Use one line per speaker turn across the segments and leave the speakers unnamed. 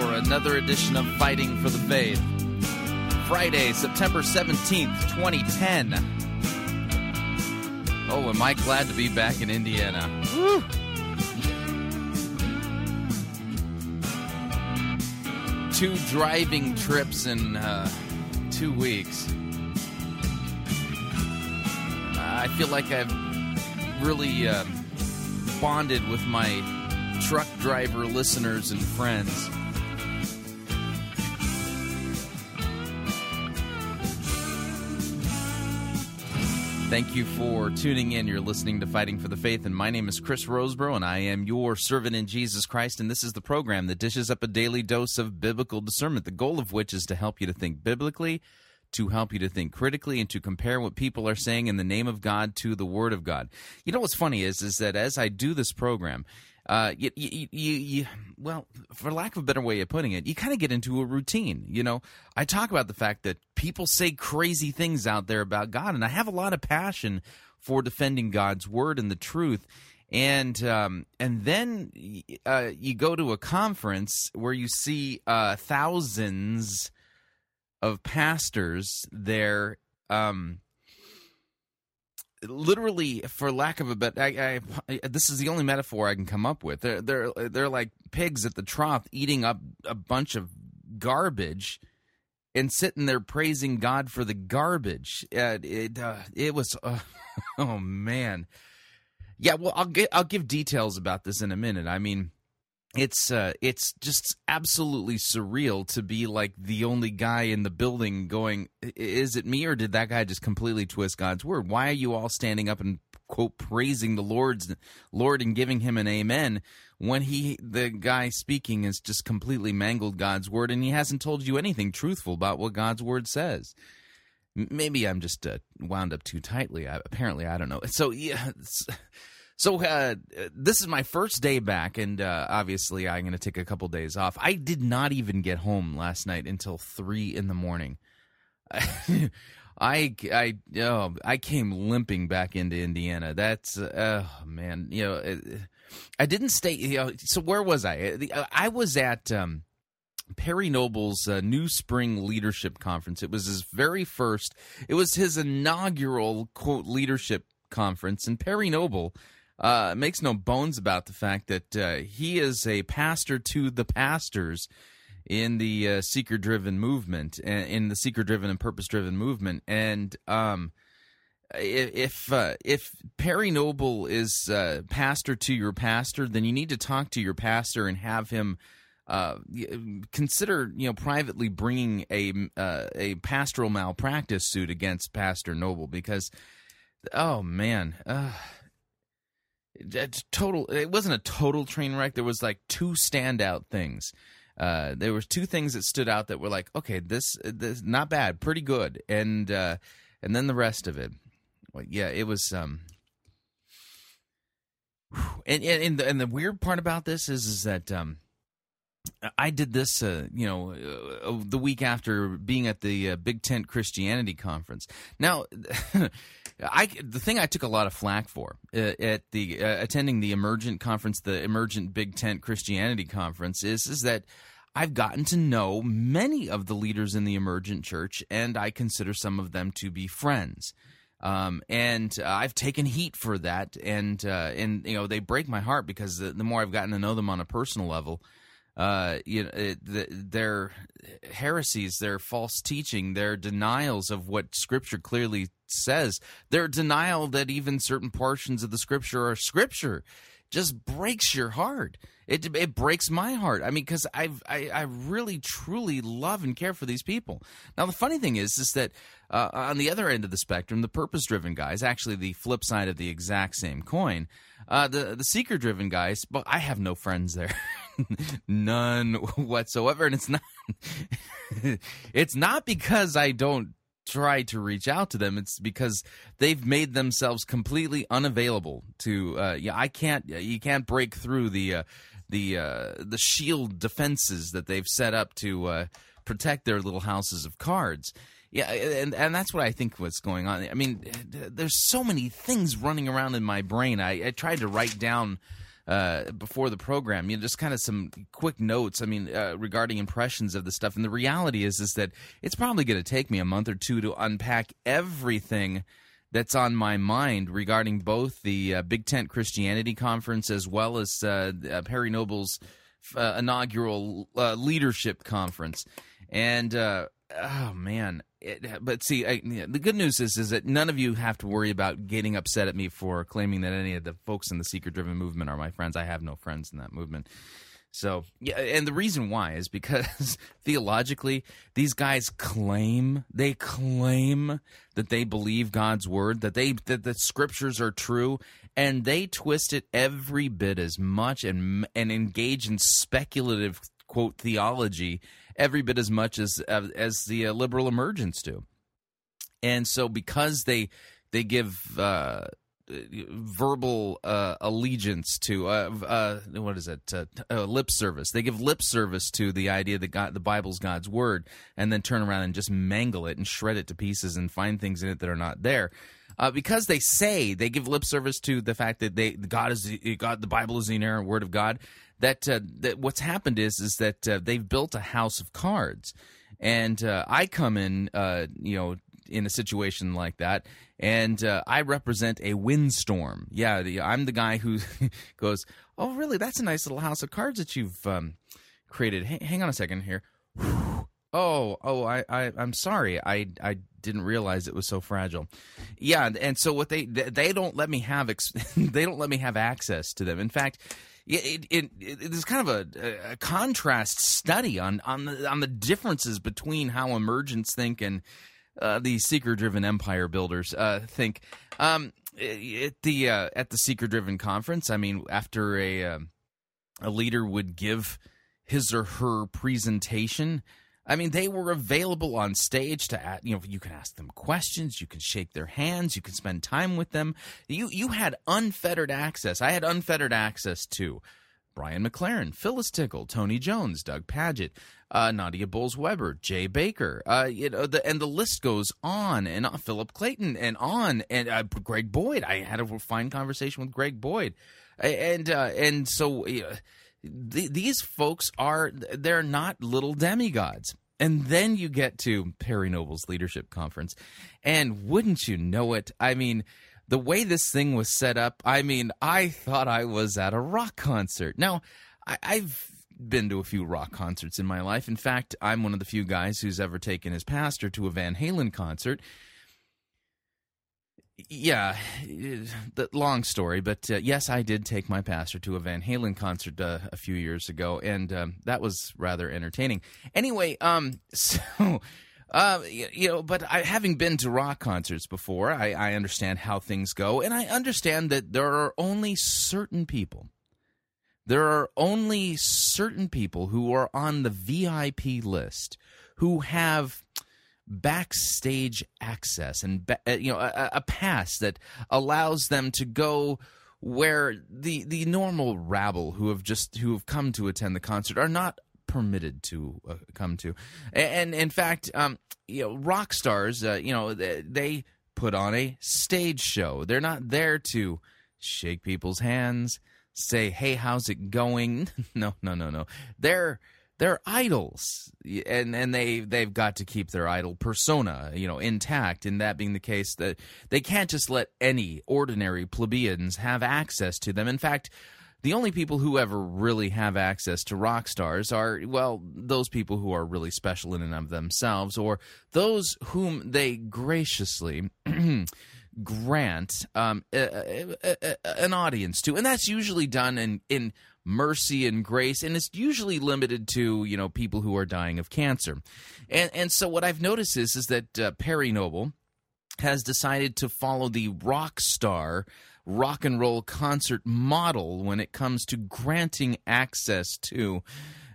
for another edition of Fighting for the Faith. Friday, September 17th, 2010. Oh, am I glad to be back in Indiana. Woo. Two driving trips in uh, two weeks. I feel like I've really uh, bonded with my truck driver listeners and friends. Thank you for tuning in. You're listening to Fighting for the Faith, and my name is Chris Rosebrough, and I am your servant in Jesus Christ. And this is the program that dishes up a daily dose of biblical discernment, the goal of which is to help you to think biblically, to help you to think critically, and to compare what people are saying in the name of God to the Word of God. You know what's funny is, is that as I do this program, uh, you, you, you, you, well, for lack of a better way of putting it, you kind of get into a routine. You know, I talk about the fact that people say crazy things out there about God, and I have a lot of passion for defending God's word and the truth. And um, and then uh, you go to a conference where you see uh, thousands of pastors there. Um, literally for lack of a better I, I, this is the only metaphor i can come up with. They're they're they're like pigs at the trough eating up a bunch of garbage and sitting there praising god for the garbage. Uh, it uh, it was uh, oh man. Yeah well i'll get i'll give details about this in a minute. I mean it's uh, it's just absolutely surreal to be like the only guy in the building going is it me or did that guy just completely twist God's word? Why are you all standing up and quote praising the Lord's Lord and giving him an amen when he the guy speaking has just completely mangled God's word and he hasn't told you anything truthful about what God's word says? Maybe I'm just uh, wound up too tightly. I, apparently I don't know. So yeah so uh, this is my first day back, and uh, obviously I'm going to take a couple days off. I did not even get home last night until three in the morning. I I oh, I came limping back into Indiana. That's uh, oh man, you know, I didn't stay. You know, so where was I? I was at. Um, Perry Noble's uh, New Spring Leadership Conference. It was his very first, it was his inaugural, quote, leadership conference. And Perry Noble uh, makes no bones about the fact that uh, he is a pastor to the pastors in the uh, seeker driven movement, in the seeker driven and purpose driven movement. And um, if uh, if Perry Noble is uh, pastor to your pastor, then you need to talk to your pastor and have him. Uh, consider you know privately bringing a uh, a pastoral malpractice suit against Pastor Noble because oh man total. It wasn't a total train wreck. There was like two standout things. Uh, there were two things that stood out that were like, okay, this this not bad, pretty good, and uh, and then the rest of it, well, yeah, it was. Um, and and the, and the weird part about this is is that um, I did this, uh, you know, uh, the week after being at the uh, Big Tent Christianity conference. Now, I the thing I took a lot of flack for uh, at the uh, attending the Emergent conference, the Emergent Big Tent Christianity conference, is is that I've gotten to know many of the leaders in the Emergent Church, and I consider some of them to be friends. Um, and uh, I've taken heat for that, and uh, and you know they break my heart because the, the, more I've gotten to know them on a personal level, uh, you know, the, their heresies, their false teaching, their denials of what Scripture clearly says, their denial that even certain portions of the Scripture are Scripture, just breaks your heart. It it breaks my heart. I mean, because I I really truly love and care for these people. Now the funny thing is, is that uh, on the other end of the spectrum, the purpose driven guys, actually the flip side of the exact same coin, uh, the the seeker driven guys. But I have no friends there, none whatsoever, and it's not it's not because I don't try to reach out to them it's because they've made themselves completely unavailable to uh yeah i can't you can't break through the uh the uh the shield defenses that they've set up to uh protect their little houses of cards. Yeah and and that's what i think what's going on. I mean there's so many things running around in my brain. I, I tried to write down uh, before the program. You know, just kind of some quick notes. I mean, uh, regarding impressions of the stuff. And the reality is, is that it's probably going to take me a month or two to unpack everything that's on my mind regarding both the uh, Big Tent Christianity Conference as well as uh, uh, Perry Noble's inaugural leadership conference. And oh man, it, but see, I, the good news is is that none of you have to worry about getting upset at me for claiming that any of the folks in the seeker driven movement are my friends. I have no friends in that movement. So yeah, and the reason why is because theologically, these guys claim they claim that they believe God's word, that they that the scriptures are true, and they twist it every bit as much and and engage in speculative quote theology every bit as much as uh, as the uh, liberal emergents do. And so, because they they give uh, verbal uh, allegiance to uh, uh, what is it lip service, they give lip service to the idea that God, the Bible's God's word, and then turn around and just mangle it and shred it to pieces and find things in it that are not there. because they say they give lip service to the fact that they God is God, the Bible is the inerrant word of God that uh, that what's happened is is that uh, they've built a house of cards, and uh, I come in, uh, you know, in a situation like that, and uh, I represent a windstorm. Yeah, the, I'm the guy who goes, "Oh, really? That's a nice little house of cards that you've um, created." H- hang on a second here. Oh, oh, I, I, I'm sorry. I, I didn't realize it was so fragile. Yeah, and so what they, they don't let me have, ex- they don't let me have access to them. In fact, it, it, it is kind of a, a, contrast study on on the on the differences between how emergents think and uh, the seeker driven empire builders uh, think. Um, at the uh, at the seeker driven conference, I mean, after a um, a leader would give his or her presentation, I mean, they were available on stage to, you know, you can ask them questions, you can shake their hands, you can spend time with them. You you had unfettered access. I had unfettered access to Brian McLaren, Phyllis Tickle, Tony Jones, Doug Pagitt, uh, Nadia Bolz-Weber, Jay Bakker, uh, you know, the, and the list goes on and on. Philip Clayton and on, and uh, Greg Boyd. I had a fine conversation with Greg Boyd, and uh, and so. these folks are they're not little demigods and then you get to Perry Noble's leadership conference. And wouldn't you know it? I mean, the way this thing was set up, I mean, I thought I was at a rock concert. Now, I, I've been to a few rock concerts in my life. In fact, I'm one of the few guys who's ever taken his pastor to a Van Halen concert yeah, the long story, but uh, yes, I did take my pastor to a Van Halen concert uh, a few years ago, and um, that was rather entertaining. Anyway, um, so. Uh, you know, but I, having been to rock concerts before, I, I understand how things go, and I understand that there are only certain people. There are only certain people who are on the VIP list who have backstage access and uh, you know a, a pass that allows them to go where the the normal rabble who have just who have come to attend the concert are not permitted to uh, come to. And, and, in fact um, you know rock stars uh, you know they, they put on a stage show. They're not there to shake people's hands say hey how's it going? No no no no. They're they're idols. And and they they've got to keep their idol persona you know intact. And that being the case that they can't just let any ordinary plebeians have access to them. In fact the only people who ever really have access to rock stars are, well, those people who are really special in and of themselves, or those whom they graciously grant um, a, a, a, an audience to. And that's usually done in, in mercy and grace and it's usually limited to you know people who are dying of cancer and and so what i've noticed is is that uh, perry noble has decided to follow the rock star rock and roll concert model when it comes to granting access to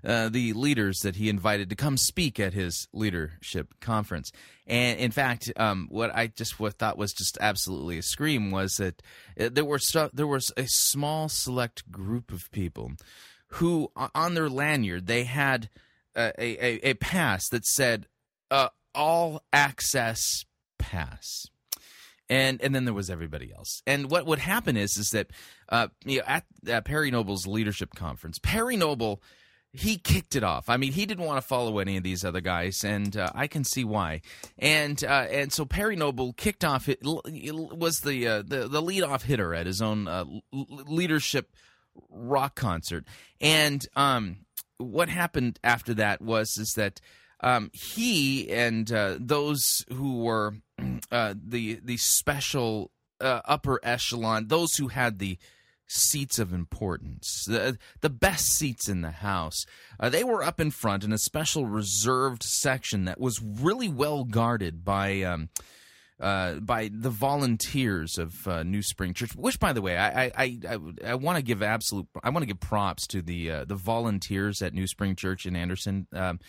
uh, the leaders that he invited to come speak at his leadership conference. And in fact, um, what I just what thought was just absolutely a scream was that uh, there were stu- there was a small select group of people who on their lanyard they had a, a, a pass that said uh, all access pass and and then there was everybody else. And what would happen is is that uh, you know, at, at Perry Noble's leadership conference, Perry Noble he kicked it off. I mean, he didn't want to follow any of these other guys, and uh, I can see why. And uh, and so Perry Noble kicked off. It was the uh, the the lead off hitter at his own uh, leadership rock concert. And um, what happened after that was is that um, he and uh, those who were uh, the the special uh, upper echelon, those who had the seats of importance, the the best seats in the house, uh, they were up in front in a special reserved section that was really well guarded by. Um, uh, by the volunteers of uh, New Spring Church, which, by the way, I I, I, I want to give absolute I want to give props to the uh, the volunteers at New Spring Church in Anderson. Um,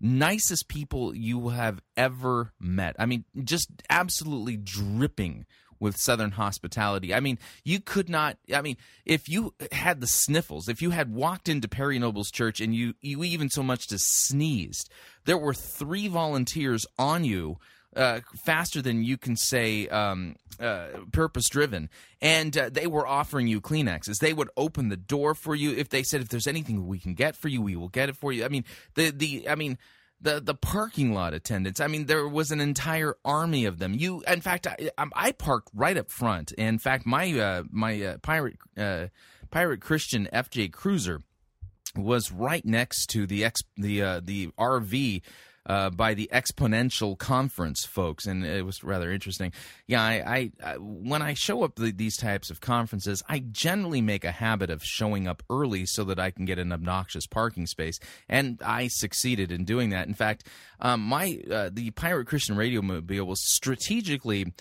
nicest people you have ever met. I mean, just absolutely dripping with Southern hospitality. I mean, you could not. I mean, if you had the sniffles, if you had walked into Perry Noble's church and you you even so much as sneezed, there were three volunteers on you. Uh, faster than you can say um, uh, purpose driven. And uh, they were offering you Kleenexes. They would open the door for you if they said, if there's anything we can get for you, we will get it for you. I mean, the, the, I mean, the the parking lot attendants. I mean, there was an entire army of them. You, in fact, I, I parked right up front. In fact, my uh, my uh, pirate uh, pirate Christian FJ Cruiser was right next to the ex the uh, the RV uh, by the Exponential Conference folks, and it was rather interesting. Yeah, I, I, I when I show up the, these types of conferences, I generally make a habit of showing up early so that I can get an obnoxious parking space, and I succeeded in doing that. In fact, um, my uh, the Pirate Christian Radio Mobile was strategically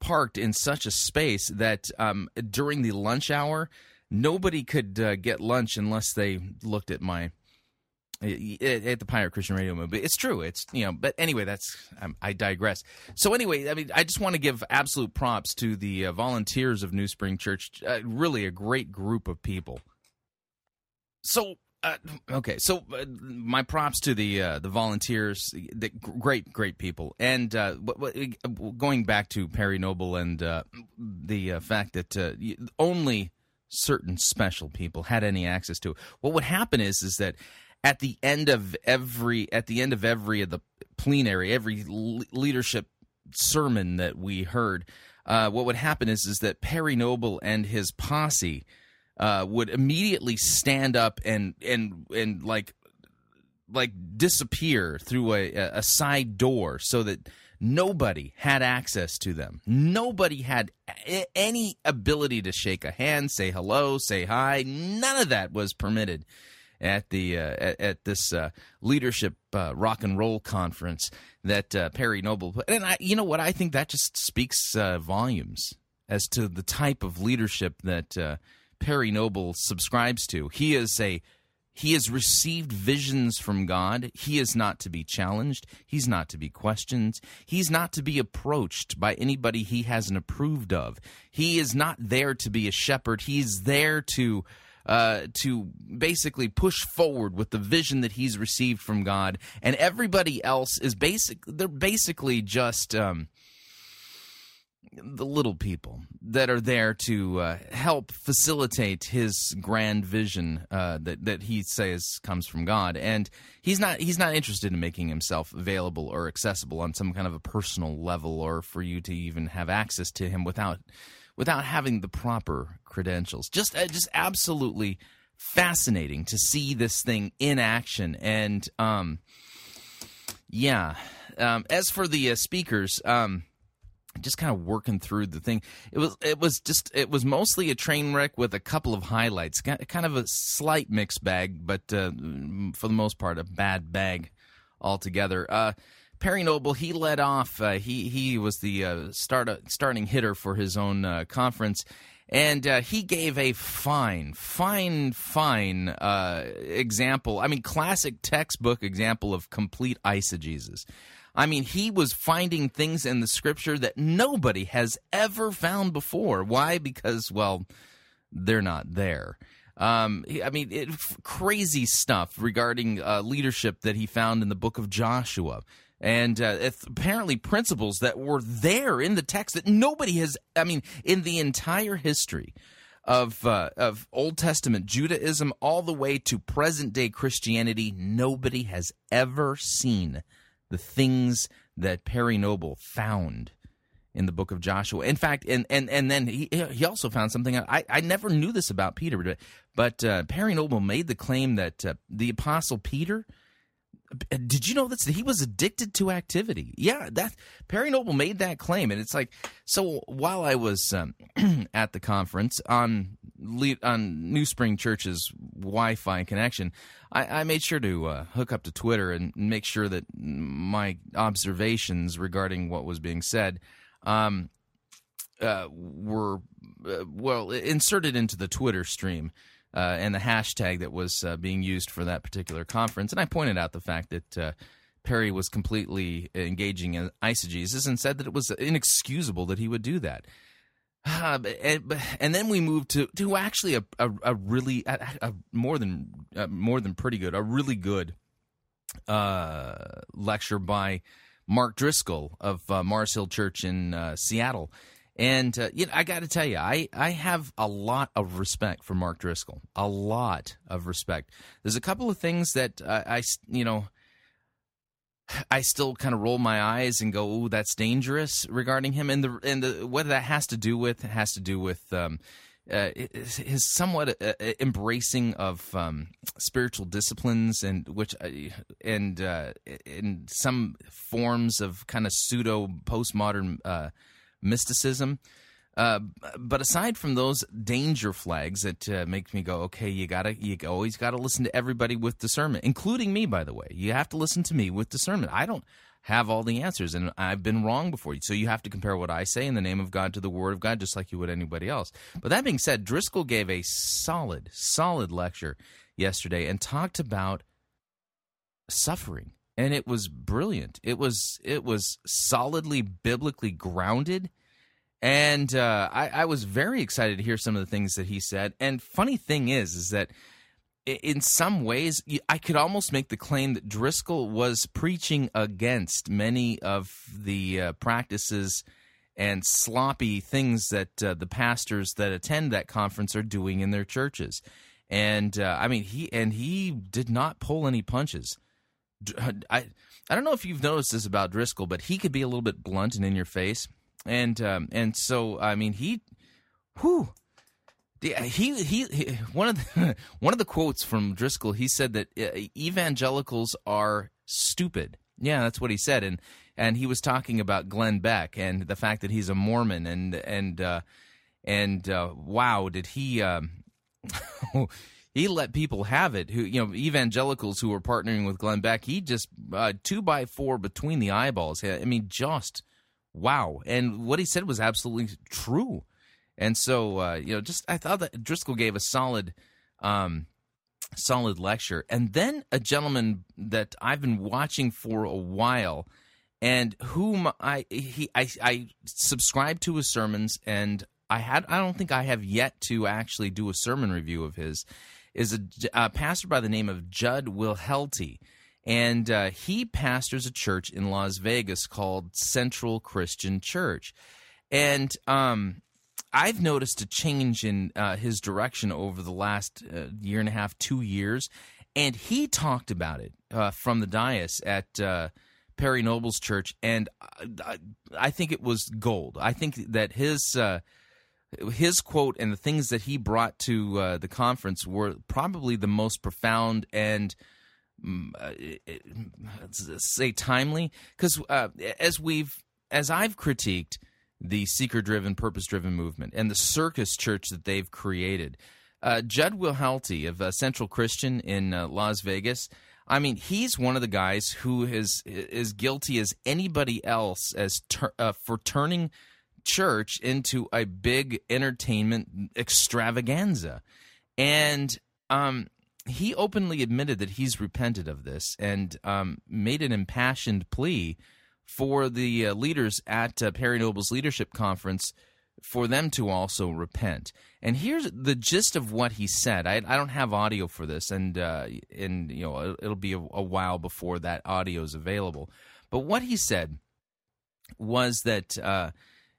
parked in such a space that um, during the lunch hour, nobody could uh, get lunch unless they looked at my at the Pirate Christian Radio movie. It's true. It's you know, but anyway, that's um, I digress. So anyway, I mean, I just want to give absolute props to the uh, volunteers of New Spring Church. Uh, really, a great group of people. So. Uh, okay, so uh, my props to the uh, the volunteers, the great great people, and uh, going back to Perry Noble and the fact that only certain special people had any access to it. What would happen is is that at the end of every at the end of every of the plenary, every leadership sermon that we heard, uh, what would happen is is that Perry Noble and his posse uh, would immediately stand up and and and like like disappear through a, a side door so that nobody had access to them. Nobody had a- any ability to shake a hand, say hello, say hi. None of that was permitted at the uh, at, at, this uh, leadership uh, rock and roll conference that uh, Perry Noble. And I, you know what? I think that just speaks uh, volumes as to the type of leadership that uh, Perry Noble subscribes to. He is a he has received visions from God. He is not to be challenged. He's not to be questioned. He's not to be approached by anybody he hasn't approved of. He is not there to be a shepherd. He's there to uh, to basically push forward with the vision that he's received from God, and everybody else is basic. They're basically just. Um, the little people that are there to uh, help facilitate his grand vision uh, that that he says comes from God, and he's not he's not interested in making himself available or accessible on some kind of a personal level, or for you to even have access to him without without having the proper credentials. Just uh, just absolutely fascinating to see this thing in action. And um, yeah, um, as for the uh, speakers. Um, just kind of working through the thing. It was it was just it was mostly a train wreck with a couple of highlights. Kind of a slight mixed bag, but uh, for the most part, a bad bag altogether. Uh, Perry Noble he led off. Uh, he he was the uh, start starting hitter for his own uh, conference. And uh, he gave a fine, fine, fine example. I mean, classic textbook example of complete eisegesis. I mean, he was finding things in the scripture that nobody has ever found before. Why? Because, well, they're not there. Um, I mean, it, crazy stuff regarding uh, leadership that he found in the book of Joshua. And uh, apparently, principles that were there in the text that nobody has, I mean, in the entire history of uh, of Old Testament Judaism all the way to present day Christianity, nobody has ever seen the things that Perry Noble found in the book of Joshua. In fact, and and and then he he also found something I I never knew this about Peter, but, but uh, Perry Noble made the claim that uh, the apostle Peter. Did you know that he was addicted to activity? Yeah, that Perry Noble made that claim, and it's like so. While I was um, at the conference on on New Spring Church's Wi-Fi connection, I, I made sure to uh, hook up to Twitter and make sure that my observations regarding what was being said um, uh, were uh, well inserted into the Twitter stream. Uh, and the hashtag that was uh, being used for that particular conference, and I pointed out the fact that uh, Perry was completely engaging in eisegesis and said that it was inexcusable that he would do that. Uh, and, and, then we moved to to actually a a, a really a, a more than more than pretty good, a really good uh, lecture by Mark Driscoll of uh, Mars Hill Church in uh, Seattle. And uh, you know, I got to tell you, I, I have a lot of respect for Mark Driscoll. A lot of respect. There's a couple of things that I, you know, I still kind of roll my eyes and go, "Oh, that's dangerous" regarding him, and the and the what that has to do with has to do with um, uh, his somewhat uh, uh, embracing of um, spiritual disciplines and which uh, and uh, in some forms of kind of pseudo postmodern uh, mysticism uh, but aside from those danger flags that uh, make me go, okay, you gotta, you always gotta listen to everybody with discernment, including me, by the way. You have to listen to me with discernment. I don't have all the answers, and I've been wrong before. So you have to compare what I say in the name of God to the Word of God, just like you would anybody else. But that being said, Driscoll gave a solid, solid lecture yesterday and talked about suffering and it was brilliant it was it was solidly biblically grounded and uh, I, I, was very excited to hear some of the things that he said. And funny thing is, is that in some ways, I could almost make the claim that Driscoll was preaching against many of the uh, practices and sloppy things that uh, the pastors that attend that conference are doing in their churches. And uh, I mean, he and he did not pull any punches. I I don't know if you've noticed this about Driscoll, but he could be a little bit blunt and in your face and um, and so I mean he, who, he, he he one of the one of the quotes from Driscoll he said that uh, evangelicals are stupid. Yeah, that's what he said, and and he was talking about Glenn Beck and the fact that he's a Mormon, and and uh, and uh, wow, did he. Um, he let people have it. Who you know, evangelicals who were partnering with Glenn Beck. He just uh, two by four between the eyeballs. I mean, just wow. And what he said was absolutely true. And so, uh, you know, just I thought that Driscoll gave a solid, um, solid lecture. And then a gentleman that I've been watching for a while, and whom I he I, I subscribe to his sermons, and I had I don't think I have yet to actually do a sermon review of his. Is a, a pastor by the name of Jud Wilhite and uh, he pastors a church in Las Vegas called Central Christian Church. And um, I've noticed a change in uh, his direction over the last uh, year and a half, two years. And he talked about it uh, from the dais at uh, Perry Noble's church. And I, I, think it was gold. I think that his. Uh, his quote and the things that he brought to uh, the conference were probably the most profound and mm, uh, say timely. Because uh, as we've as I've critiqued the seeker driven purpose driven movement and the circus church that they've created uh, Jud Wilhite of uh, Central Christian in uh, Las Vegas I mean, he's one of the guys who is is guilty as anybody else as ter- for turning church into a big entertainment extravaganza. And um, he openly admitted that he's repented of this and um, made an impassioned plea for the uh, leaders at uh, Perry Noble's leadership conference for them to also repent. And here's the gist of what he said. I, I don't have audio for this, and uh, and you know it'll be a, a while before that audio is available. But what he said was that uh,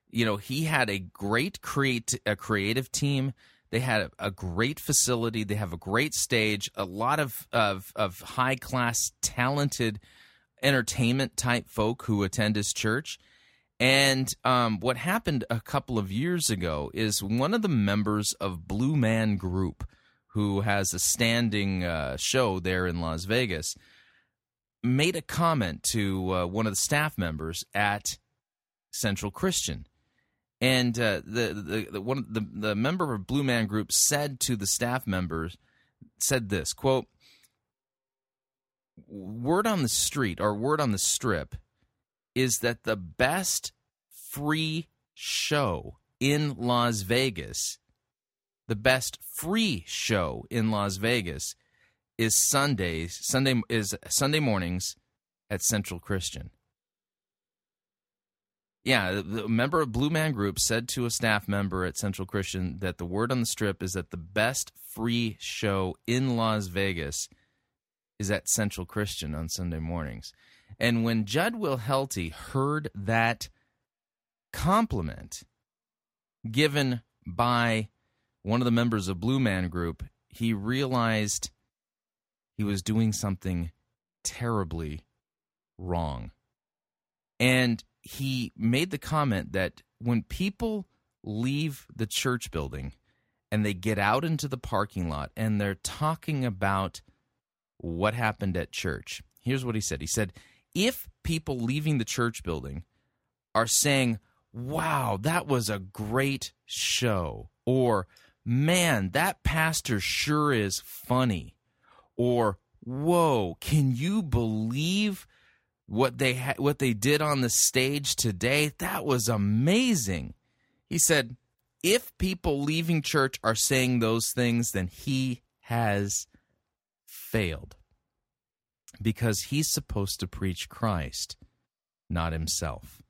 you know, he had a great create a creative team. They had a, a great facility. They have a great stage. A lot of of, of high class, talented entertainment type folk who attend his church. And um, what happened a couple of years ago is one of the members of Blue Man Group, who has a standing uh, show there in Las Vegas, made a comment to uh, one of the staff members at Central Christian and uh, the, the, the one the, the member of Blue Man Group said to the staff members said this quote word on the street or word on the strip is that the best free show in Las Vegas the best free show in Las Vegas is Sundays Sunday is Sunday mornings at Central Christian yeah, the member of Blue Man Group said to a staff member at Central Christian that the word on the strip is that the best free show in Las Vegas is at Central Christian on Sunday mornings. And when Jud Wilhite heard that compliment given by one of the members of Blue Man Group, he realized he was doing something terribly wrong. And he made the comment that when people leave the church building and they get out into the parking lot and they're talking about what happened at church, here's what he said. He said, if people leaving the church building are saying, wow, that was a great show, or man, that pastor sure is funny, or whoa, can you believe what they ha- what they did on the stage today that was amazing. He said if people leaving church are saying those things then he has failed because he's supposed to preach Christ not himself.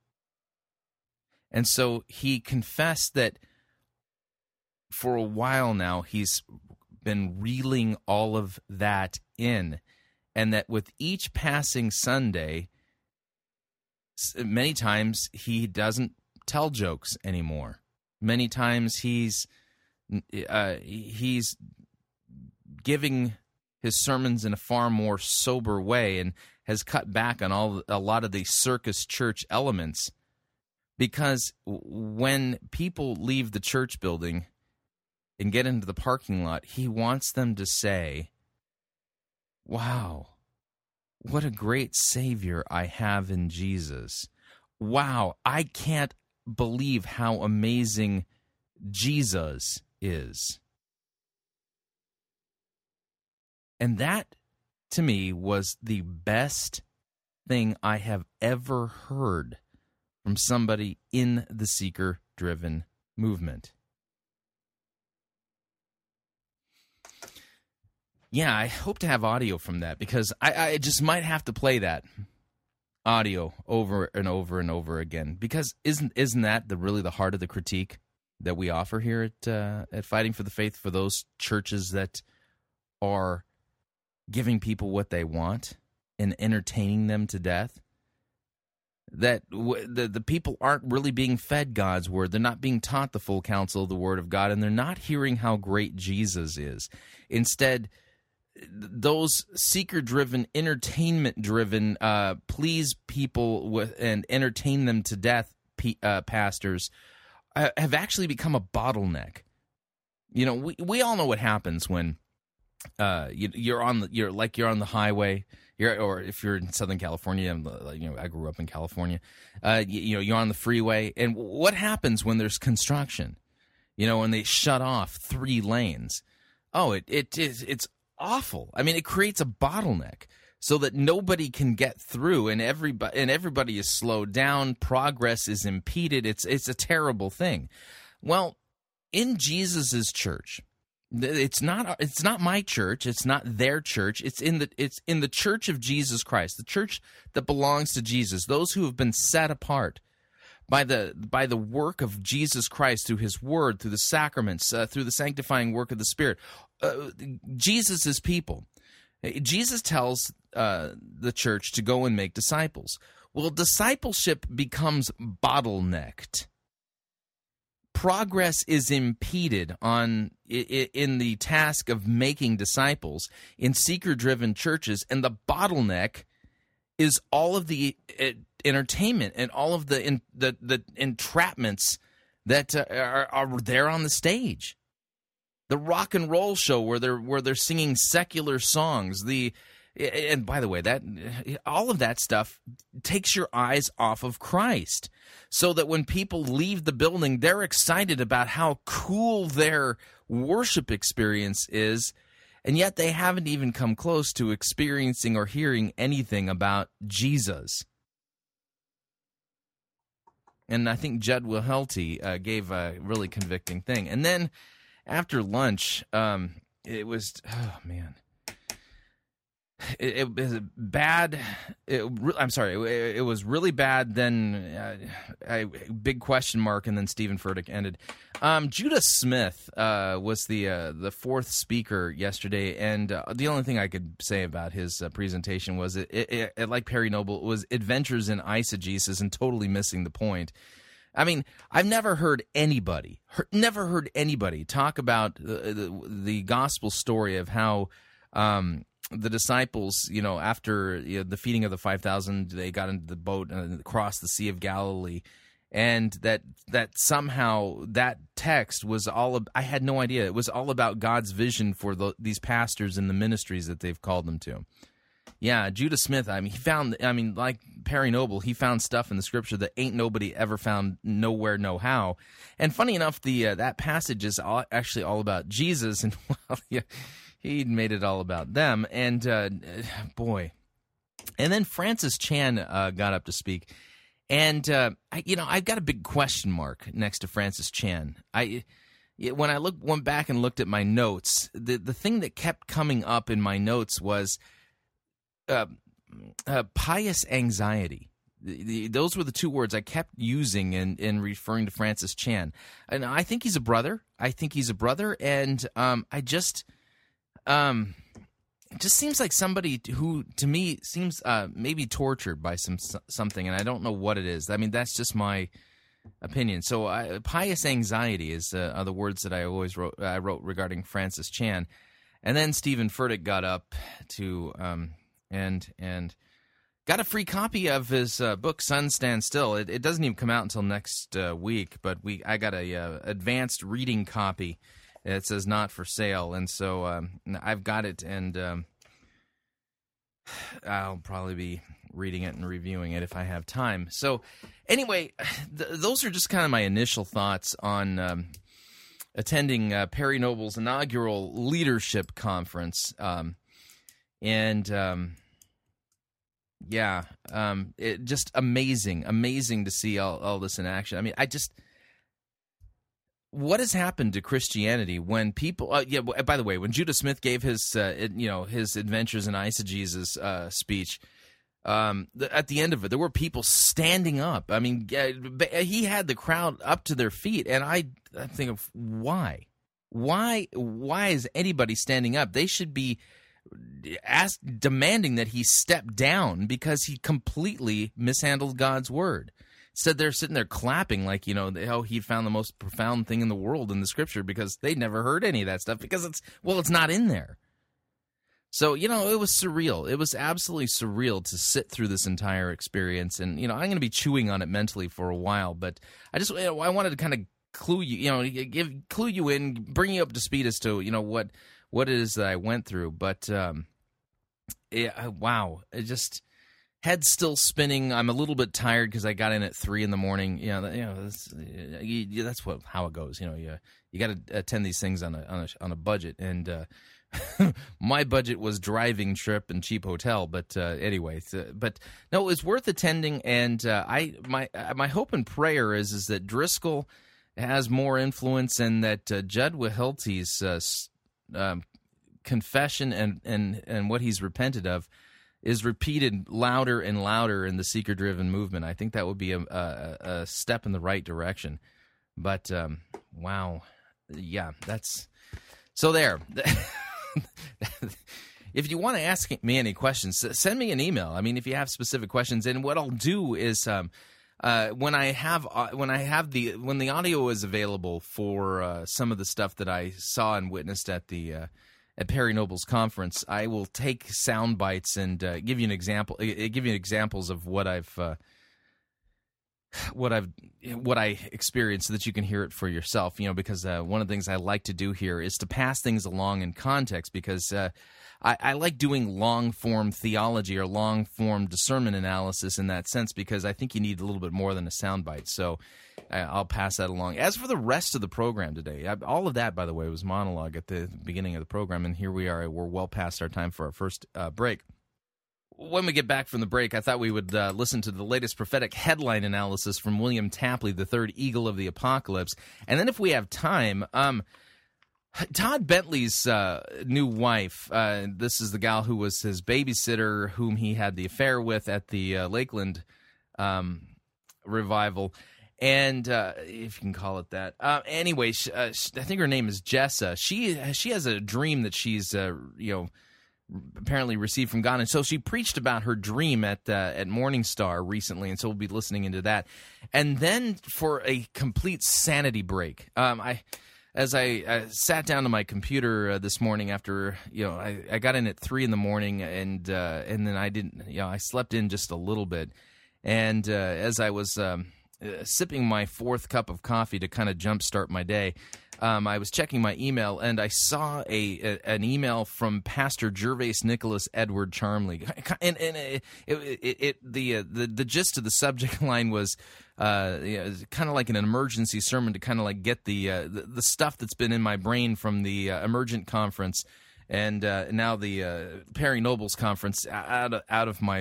And so he confessed that for a while now he's been reeling all of that in and that with each passing Sunday, many times he doesn't tell jokes anymore. Many times he's uh, he's giving his sermons in a far more sober way and has cut back on all a lot of the circus church elements because when people leave the church building and get into the parking lot, he wants them to say, Wow, what a great Savior I have in Jesus. Wow, I can't believe how amazing Jesus is. And that, to me, was the best thing I have ever heard from somebody in the seeker driven movement. Yeah, I hope to have audio from that because I, I just might have to play that audio over and over and over again. Because isn't isn't that the really the heart of the critique that we offer here at uh, at Fighting for the Faith for those churches that are giving people what they want and entertaining them to death? That w- the the people aren't really being fed God's word. They're not being taught the full counsel of the word of God and they're not hearing how great Jesus is. Instead those seeker driven entertainment driven uh, please people with and entertain them to death uh, pastors uh, have actually become a bottleneck. You know, we we all know what happens when uh, you, you're on the you're like you're on the highway. You're, or if you're in Southern California, you know, I grew up in California. Uh, you, you know, you're on the freeway, and what happens when there's construction? You know, when they shut off three lanes. Oh, it it is it's awful. I mean, it creates a bottleneck so that nobody can get through and everybody and everybody is slowed down progress is impeded. It's it's a terrible thing. Well in jesus's church it's not it's not my church it's not their church it's in the it's in the church of jesus christ the church that belongs to jesus those who have been set apart by the by the work of jesus christ through his word through the sacraments uh, through the sanctifying work of the spirit uh, jesus's people Jesus tells uh, the church to go and make disciples. Well, discipleship becomes bottlenecked. Progress is impeded on in the task of making disciples in seeker-driven churches, and the bottleneck is all of the uh, entertainment and all of the in, the, the entrapments that uh, are, are there on the stage. The rock and roll show where they're where they're singing secular songs the and by the way that all of that stuff takes your eyes off of Christ. So that when people leave the building they're excited about how cool their worship experience is and yet they haven't even come close to experiencing or hearing anything about Jesus and I think Jed Wilhite uh, gave a really convicting thing. And then after lunch, um, it was oh man, it, it was bad. It, I'm sorry, it, it, was really bad. Then uh, I, big question mark, and then Steven Furtick ended. Um, Judah Smith uh, was the uh, the fourth speaker yesterday, and uh, the only thing I could say about his uh, presentation was it, like Perry Noble, was adventures in eisegesis and totally missing the point. I mean, I've never heard anybody, never heard anybody talk about the, the, the gospel story of how um, the disciples, you know, after you know, the feeding of the five thousand, they got into the boat and crossed the Sea of Galilee, and that that somehow that text was all. Of, I had no idea it was all about God's vision for the, these pastors and the ministries that they've called them to. Yeah, Judah Smith. I mean, he found. I mean, like Perry Noble, he found stuff in the scripture that ain't nobody ever found nowhere, no how. And funny enough, the uh, that passage is all, actually all about Jesus, and well, yeah, he made it all about them. And uh, boy, and then Francis Chan uh, got up to speak, and uh, I, you know, I've got a big question mark next to Francis Chan. I when I look went back and looked at my notes, the the thing that kept coming up in my notes was uh, uh, pious anxiety. The, the, those were the two words I kept using in, in referring to Francis Chan. And I think he's a brother. I think he's a brother. And um, I just. Um, just seems like somebody who to me seems uh, maybe tortured by some something and i don't know what it is i mean that's just my opinion so uh, pious anxiety is uh, are the words that i always wrote i wrote regarding francis chan and then steven furtick got up to um, and and got a free copy of his uh, book Sun Stand Still. It, it, doesn't even come out until next uh, week, but we I got a uh, advanced reading copy. It says not for sale, and so um, I've got it, and um, I'll probably be reading it and reviewing it if I have time. So, anyway, th- those are just kind of my initial thoughts on. Um, attending uh, Perry Noble's inaugural leadership conference. Um, and um, yeah, um, it just amazing, amazing to see all, all this in action. I mean, I just what has happened to Christianity when people? Uh, yeah. By the way, when Judah Smith gave his, uh, you know, his adventures in eisegesis uh, speech, um, at the end of it, there were people standing up. I mean, he had the crowd up to their feet, and I, I think of why, why, why is anybody standing up? They should be ask demanding that he step down because he completely mishandled God's word. Said they're sitting there clapping like you know how he found the most profound thing in the world in the scripture because they'd never heard any of that stuff because it's well it's not in there. So you know it was surreal. It was absolutely surreal to sit through this entire experience, and you know I'm going to be chewing on it mentally for a while. But I just I wanted to kind of clue you, you know, give clue you in, bring you up to speed as to you know what what it is that I went through. But um, yeah, wow, it just head still spinning. I'm a little bit tired because I got in at three in the morning. You know, you know that's, you, that's what how it goes. You know, you you got to attend these things on a on a, on a budget, and uh, my budget was driving trip and cheap hotel. But uh, anyway, but no, it was worth attending. And uh, I my uh, my hope and prayer is is that Driscoll has more influence and that uh, Jud Wilhite's uh, um, confession and and and what he's repented of is repeated louder and louder in the seeker driven movement. I think that would be a, a, a step in the right direction. But um, wow, yeah, that's so there. if you want to ask me any questions, send me an email. I mean, if you have specific questions, and what I'll do is. Um, uh, when I have uh, when I have the when the audio is available for uh, some of the stuff that I saw and witnessed at the uh, at Perry Noble's conference, I will take sound bites and uh, give you an example. Uh, give you examples of what I've what I've what I experienced so that you can hear it for yourself. You know, because one of the things I like to do here is to pass things along in context because I, I like doing long form theology or long form discernment analysis in that sense because I think you need a little bit more than a soundbite. So I'll pass that along. As for the rest of the program today, all of that, by the way, was monologue at the beginning of the program, and here we are. We're well past our time for our first uh, break. When we get back from the break, I thought we would uh, listen to the latest prophetic headline analysis from William Tapley, the third eagle of the apocalypse, and then if we have time, um, Todd Bentley's uh, new wife, uh, this is the gal who was his babysitter, whom he had the affair with at the uh, Lakeland um, revival. And uh, if you can call it that, uh, anyway, she, uh, I think her name is Jessa. She she has a dream that she's you know apparently received from God, and so she preached about her dream at at Morning Star recently, and so we'll be listening into that. And then for a complete sanity break, um, I as I, I, sat down to my computer uh, this morning after you know I, I, got in at three in the morning and uh, and then I didn't you know I slept in just a little bit. And uh, as I was um, uh, sipping my fourth cup of coffee to kind of jumpstart my day um, I was checking my email and I saw a, a, an email from Pastor Gervase Nicholas Edward Charmley, and, and it, it, it, the, uh, the the gist of the subject line was uh, you know, kind of like an emergency sermon to kind of like get the, uh, the, the stuff that's been in my brain from the uh, emergent conference and uh, now the uh, Perry Nobles conference out of, out of my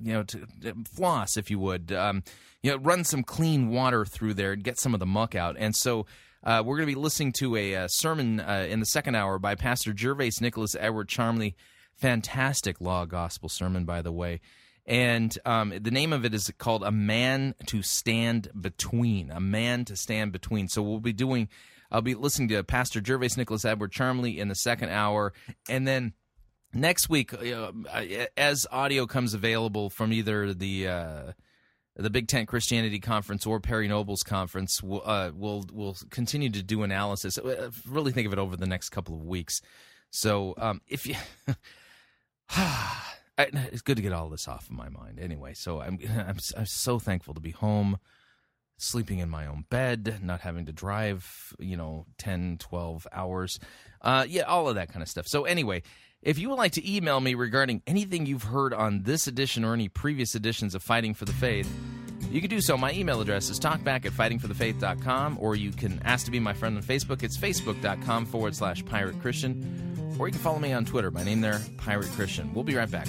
you know to, floss if you would. Um, you know run some clean water through there and get some of the muck out. And so uh, we're going to be listening to a, a uh, sermon uh, in the second hour by Pastor Gervase Nicholas Edward Charmley. Fantastic law gospel sermon, by the way. And um, the name of it is called A Man to Stand Between. A Man to Stand Between. So we'll be doing, I'll be listening to Pastor Gervase Nicholas Edward Charmley in the second hour. And then next week, uh, as audio comes available from either the. The Big Tent Christianity Conference or Perry Nobles Conference, we'll, uh, we'll, we'll continue to do analysis. Uh, really think of it over the next couple of weeks. So um, if you, it's good to get all this off of my mind. Anyway, so I'm, I'm I'm so thankful to be home, sleeping in my own bed, not having to drive, you know, 10, 12 hours. Uh, yeah, all of that kind of stuff. So anyway, if you would like to email me regarding anything you've heard on this edition or any previous editions of Fighting for the Faith, you can do so. My email address is talkback at fightingforthefaith.com, or you can ask to be my friend on Facebook. It's facebook.com forward slash pirate Christian, or you can follow me on Twitter. My name there, Pirate Christian. We'll be right back.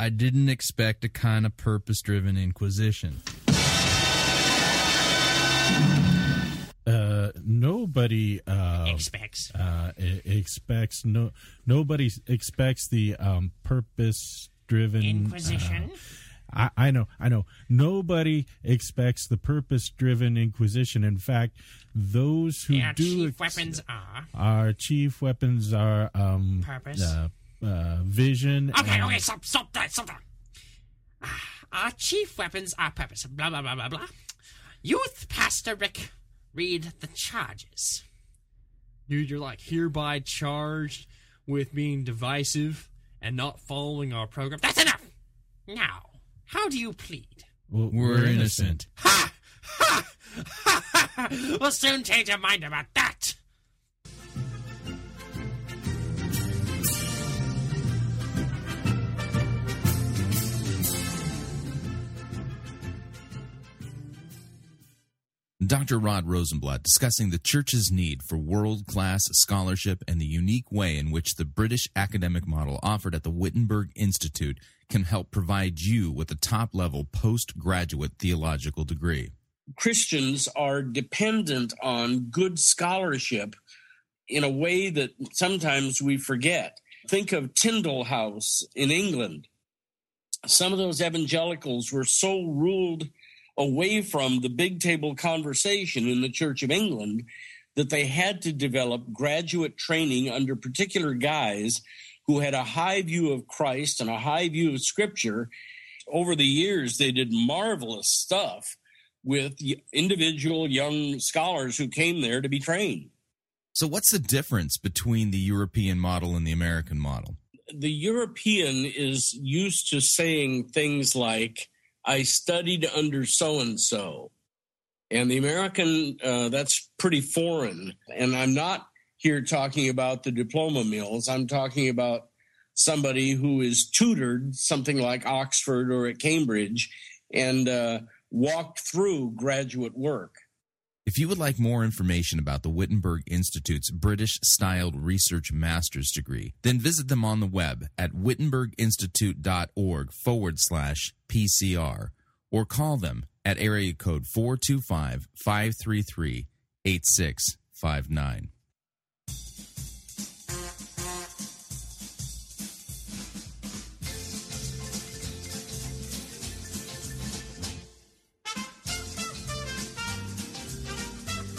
I didn't expect a kind of purpose driven inquisition.
Uh, nobody uh,
Expects.
uh, expects no nobody expects the um, purpose driven
Inquisition.
I, I know, I know. Nobody expects the purpose-driven Inquisition. In fact, those who
our
do
chief
ex-
weapons are.
our chief weapons are um,
Purpose.
Uh, vision.
Okay,
and-
okay, stop, stop that, stop that. Ah, Our chief weapons are purpose. Blah, blah, blah, blah, blah. Youth Pastor Rick, read the charges.
Dude, you're like hereby charged with being divisive and not following our program.
That's enough! Now, how do you plead?
Well,
We're innocent.
Ha! Ha! Ha! ha, ha. We'll soon change your mind about that!
Dr. Rod Rosenbladt discussing the church's need for world class scholarship and the unique way in which the British academic model offered at the Wittenberg Institute can help provide you with a top level postgraduate theological degree.
Christians are dependent on good scholarship in a way that sometimes we forget. Think of Tyndale House in England. Some of those evangelicals were so ruled away from the big table conversation in the Church of England that they had to develop graduate training under particular guys who had a high view of Christ and a high view of Scripture. Over the years, they did marvelous stuff with individual young scholars who came there to be trained.
So, what's the difference between the European model and the American model?
The European is used to saying things like, I studied under so and so. And the American, uh, that's pretty foreign. And I'm not here talking about the diploma mills. I'm talking about somebody who is tutored, something like Oxford or at Cambridge, and uh, walked through graduate work.
If you would like more information about the Wittenberg Institute's British styled research master's degree, then visit them on the web at wittenberginstitute.org forward slash PCR or call them at area code 425 533 8659.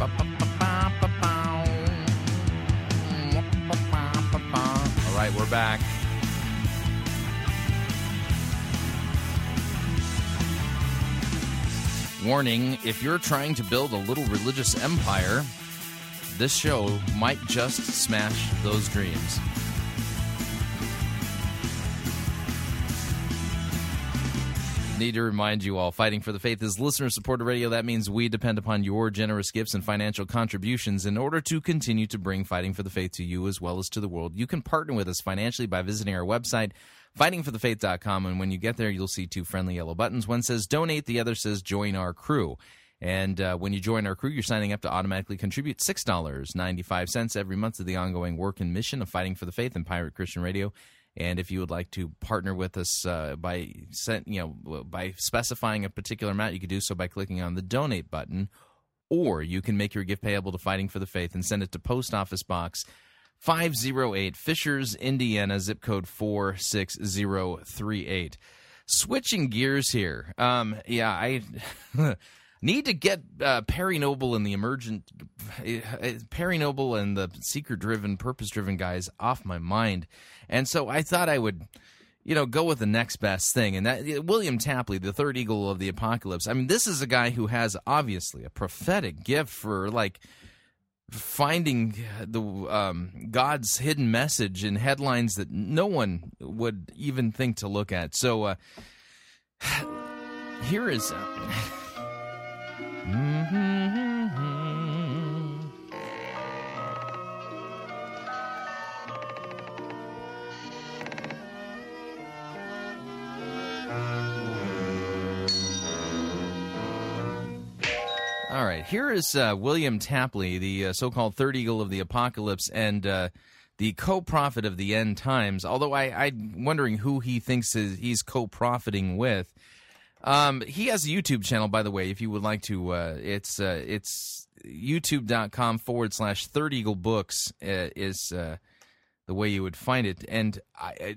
All right, we're back. Warning if you're trying to build a little religious empire, this show might just smash those dreams. Need to remind you all Fighting for the Faith is listener supported radio. That means we depend upon your generous gifts and financial contributions in order to continue to bring Fighting for the Faith to you as well as to the world. You can partner with us financially by visiting our website, fightingforthefaith.com. And when you get there, you'll see two friendly yellow buttons. One says donate, the other says join our crew. And uh, when you join our crew, you're signing up to automatically contribute $6.95 every month to the ongoing work and mission of Fighting for the Faith and Pirate Christian Radio. And if you would like to partner with us uh, by sent, you know by specifying a particular amount, you could do so by clicking on the donate button, or you can make your gift payable to Fighting for the Faith and send it to Post Office Box 508 Fishers, Indiana, zip code 46038. Switching gears here. Um, yeah, I need to get uh, Perry Noble and the emergent uh, Perry Noble and the seeker driven, purpose driven guys off my mind. And so I thought I would you know, go with the next best thing. And that William Tapley, the third eagle of the apocalypse. I mean, this is a guy who has obviously a prophetic gift for like finding the um, God's hidden message in headlines that no one would even think to look at. So uh, here is. Uh, All right, here is uh, William Tapley, the uh, so-called third eagle of the apocalypse, and uh, the co-prophet of the end times. Although I, I'm wondering who he thinks is, he's co-profiting with. Um, he has a YouTube channel, by the way. If you would like to, uh, it's uh, it's youtube.com forward slash third eagle books uh, is uh, the way you would find it. And I, I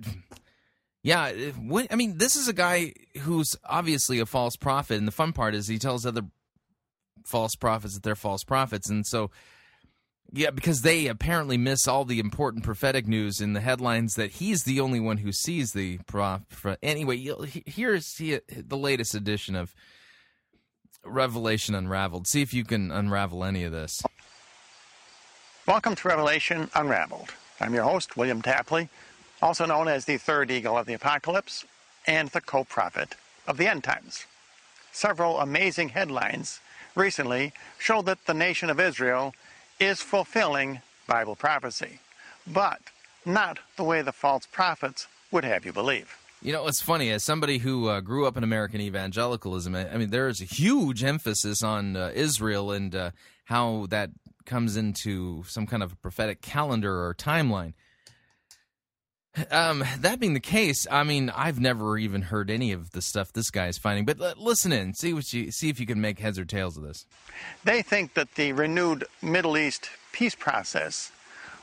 yeah, what, I mean, this is a guy who's obviously a false prophet, and the fun part is he tells other false prophets that they're false prophets, and so yeah, because they apparently miss all the important prophetic news in the headlines that he's the only one who sees the prophet. Anyway, here's the latest edition of Revelation Unraveled. See if you can unravel any of this.
Welcome to Revelation Unraveled. I'm your host, William Tapley, also known as the third eagle of the apocalypse and the co prophet of the end times. Several amazing headlines recently show that the nation of Israel is fulfilling Bible prophecy, but not the way the false prophets would have you believe.
You know, it's funny. As somebody who uh, grew up in American evangelicalism, I mean, there is a huge emphasis on uh, Israel and uh, how that comes into some kind of a prophetic calendar or timeline. Um, that being the case, I mean, I've never even heard any of the stuff this guy is finding. But l- listen in, see what you see if you can make heads or tails of this.
They think that the renewed Middle East peace process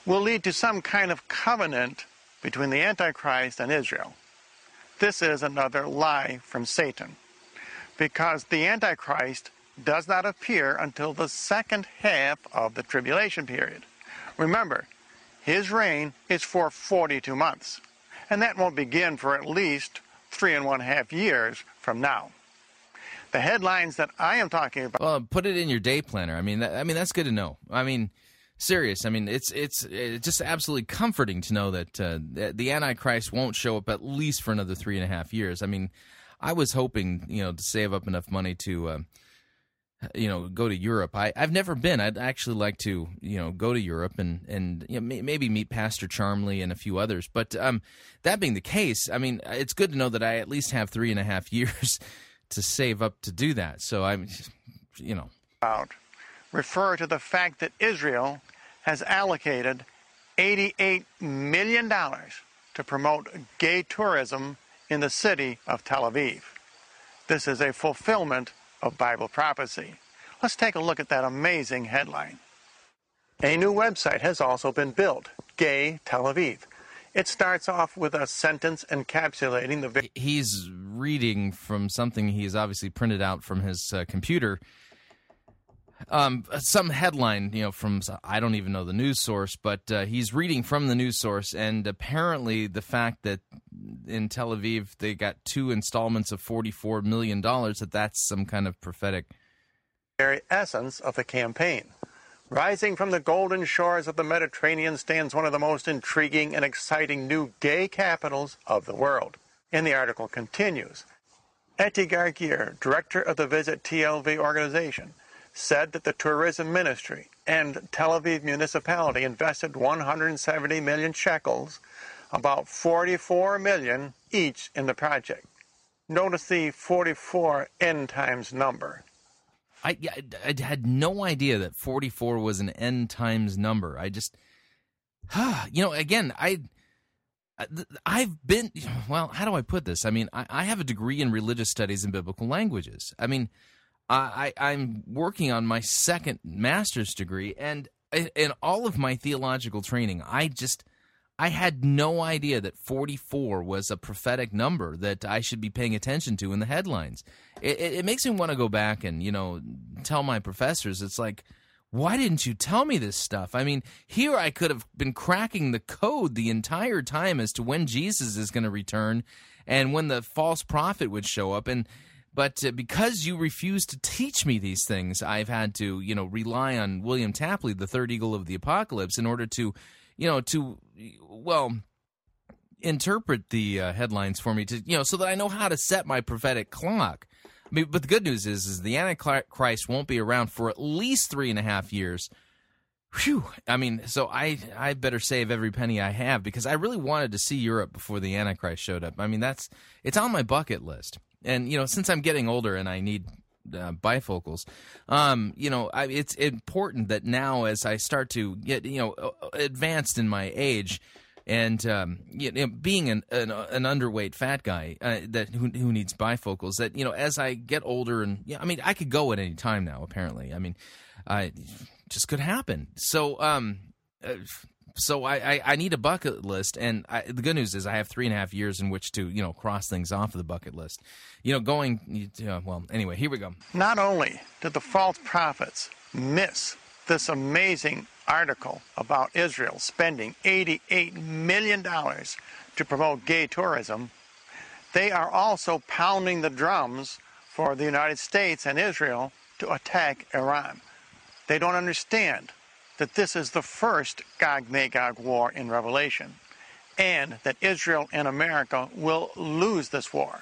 will lead to some kind of covenant between the Antichrist and Israel. This is another lie from Satan, because the Antichrist does not appear until the second half of the tribulation period. Remember, his reign is for 42 months, and that won't begin for at least three and one half years from now. The headlines that I am talking about.
Well, put it in your day planner. I mean, that, I mean that's good to know. I mean, serious. I mean, it's it's it's just absolutely comforting to know that uh, the Antichrist won't show up at least for another three and a half years. I mean, I was hoping, you know, to save up enough money to. Uh, you know, go to Europe. I, I've never been. I'd actually like to, you know, go to Europe and and you know, may, maybe meet Pastor Charmley and a few others. But um, that being the case, I mean, it's good to know that I at least have three and a half years to save up to do that. So I'm you know.
About refer to the fact that Israel has allocated $88 million to promote gay tourism in the city of Tel Aviv. This is a fulfillment of Bible prophecy. Let's take a look at that amazing headline. A new website has also been built, Gay Tel Aviv. It starts off with a sentence encapsulating the.
He's reading from something he's obviously printed out from his uh, computer. Um, some headline, you know, from I don't even know the news source, but uh, he's reading from the news source, and apparently the fact that in Tel Aviv they got two installments of forty-four million dollars, that that's some kind of prophetic.
very essence of the campaign. Rising from the golden shores of the Mediterranean stands one of the most intriguing and exciting new gay capitals of the world. And the article continues. Eti Gargier, director of the Visit TLV organization, said that the tourism ministry and Tel Aviv municipality invested 170 million shekels, about 44 million each in the project. Notice the 44 end times number.
I, I, I had no idea that 44 was an end times number. I just, you know, again, I, I've been, well, how do I put this? I mean, I, I have a degree in religious studies and biblical languages. I mean, I, I'm working on my second master's degree, and in all of my theological training, I just, I had no idea that 44 was a prophetic number that I should be paying attention to in the headlines. It, it, it makes me want to go back and, you know, tell my professors, it's like, why didn't you tell me this stuff? I mean, here I could have been cracking the code the entire time as to when Jesus is going to return and when the false prophet would show up. And, but uh, because you refuse to teach me these things, I've had to, you know, rely on William Tapley, the third eagle of the apocalypse, in order to, you know, to, well, interpret the uh, headlines for me to, you know, so that I know how to set my prophetic clock. I mean, but the good news is, is the Antichrist won't be around for at least three and a half years. Whew. I mean, so I I better save every penny I have because I really wanted to see Europe before the Antichrist showed up. I mean, that's it's on my bucket list. And you know, since I'm getting older and I need uh, bifocals, um, you know, I, it's important that now as I start to get you know advanced in my age, and um, you know, being an, an, an underweight fat guy uh, that who, who needs bifocals, that you know, as I get older and yeah, I mean, I could go at any time now. Apparently, I mean, I just could happen. So, um, uh, so I, I, I need a bucket list, and I, the good news is I have three and a half years in which to you know cross things off of the bucket list. You know, going you know, well. Anyway, here we go.
Not only did the false prophets miss this amazing article about Israel spending $88 million to promote gay tourism, they are also pounding the drums for the United States and Israel to attack Iran. They don't understand that this is the first Gog Magog war in Revelation, and that Israel and America will lose this war.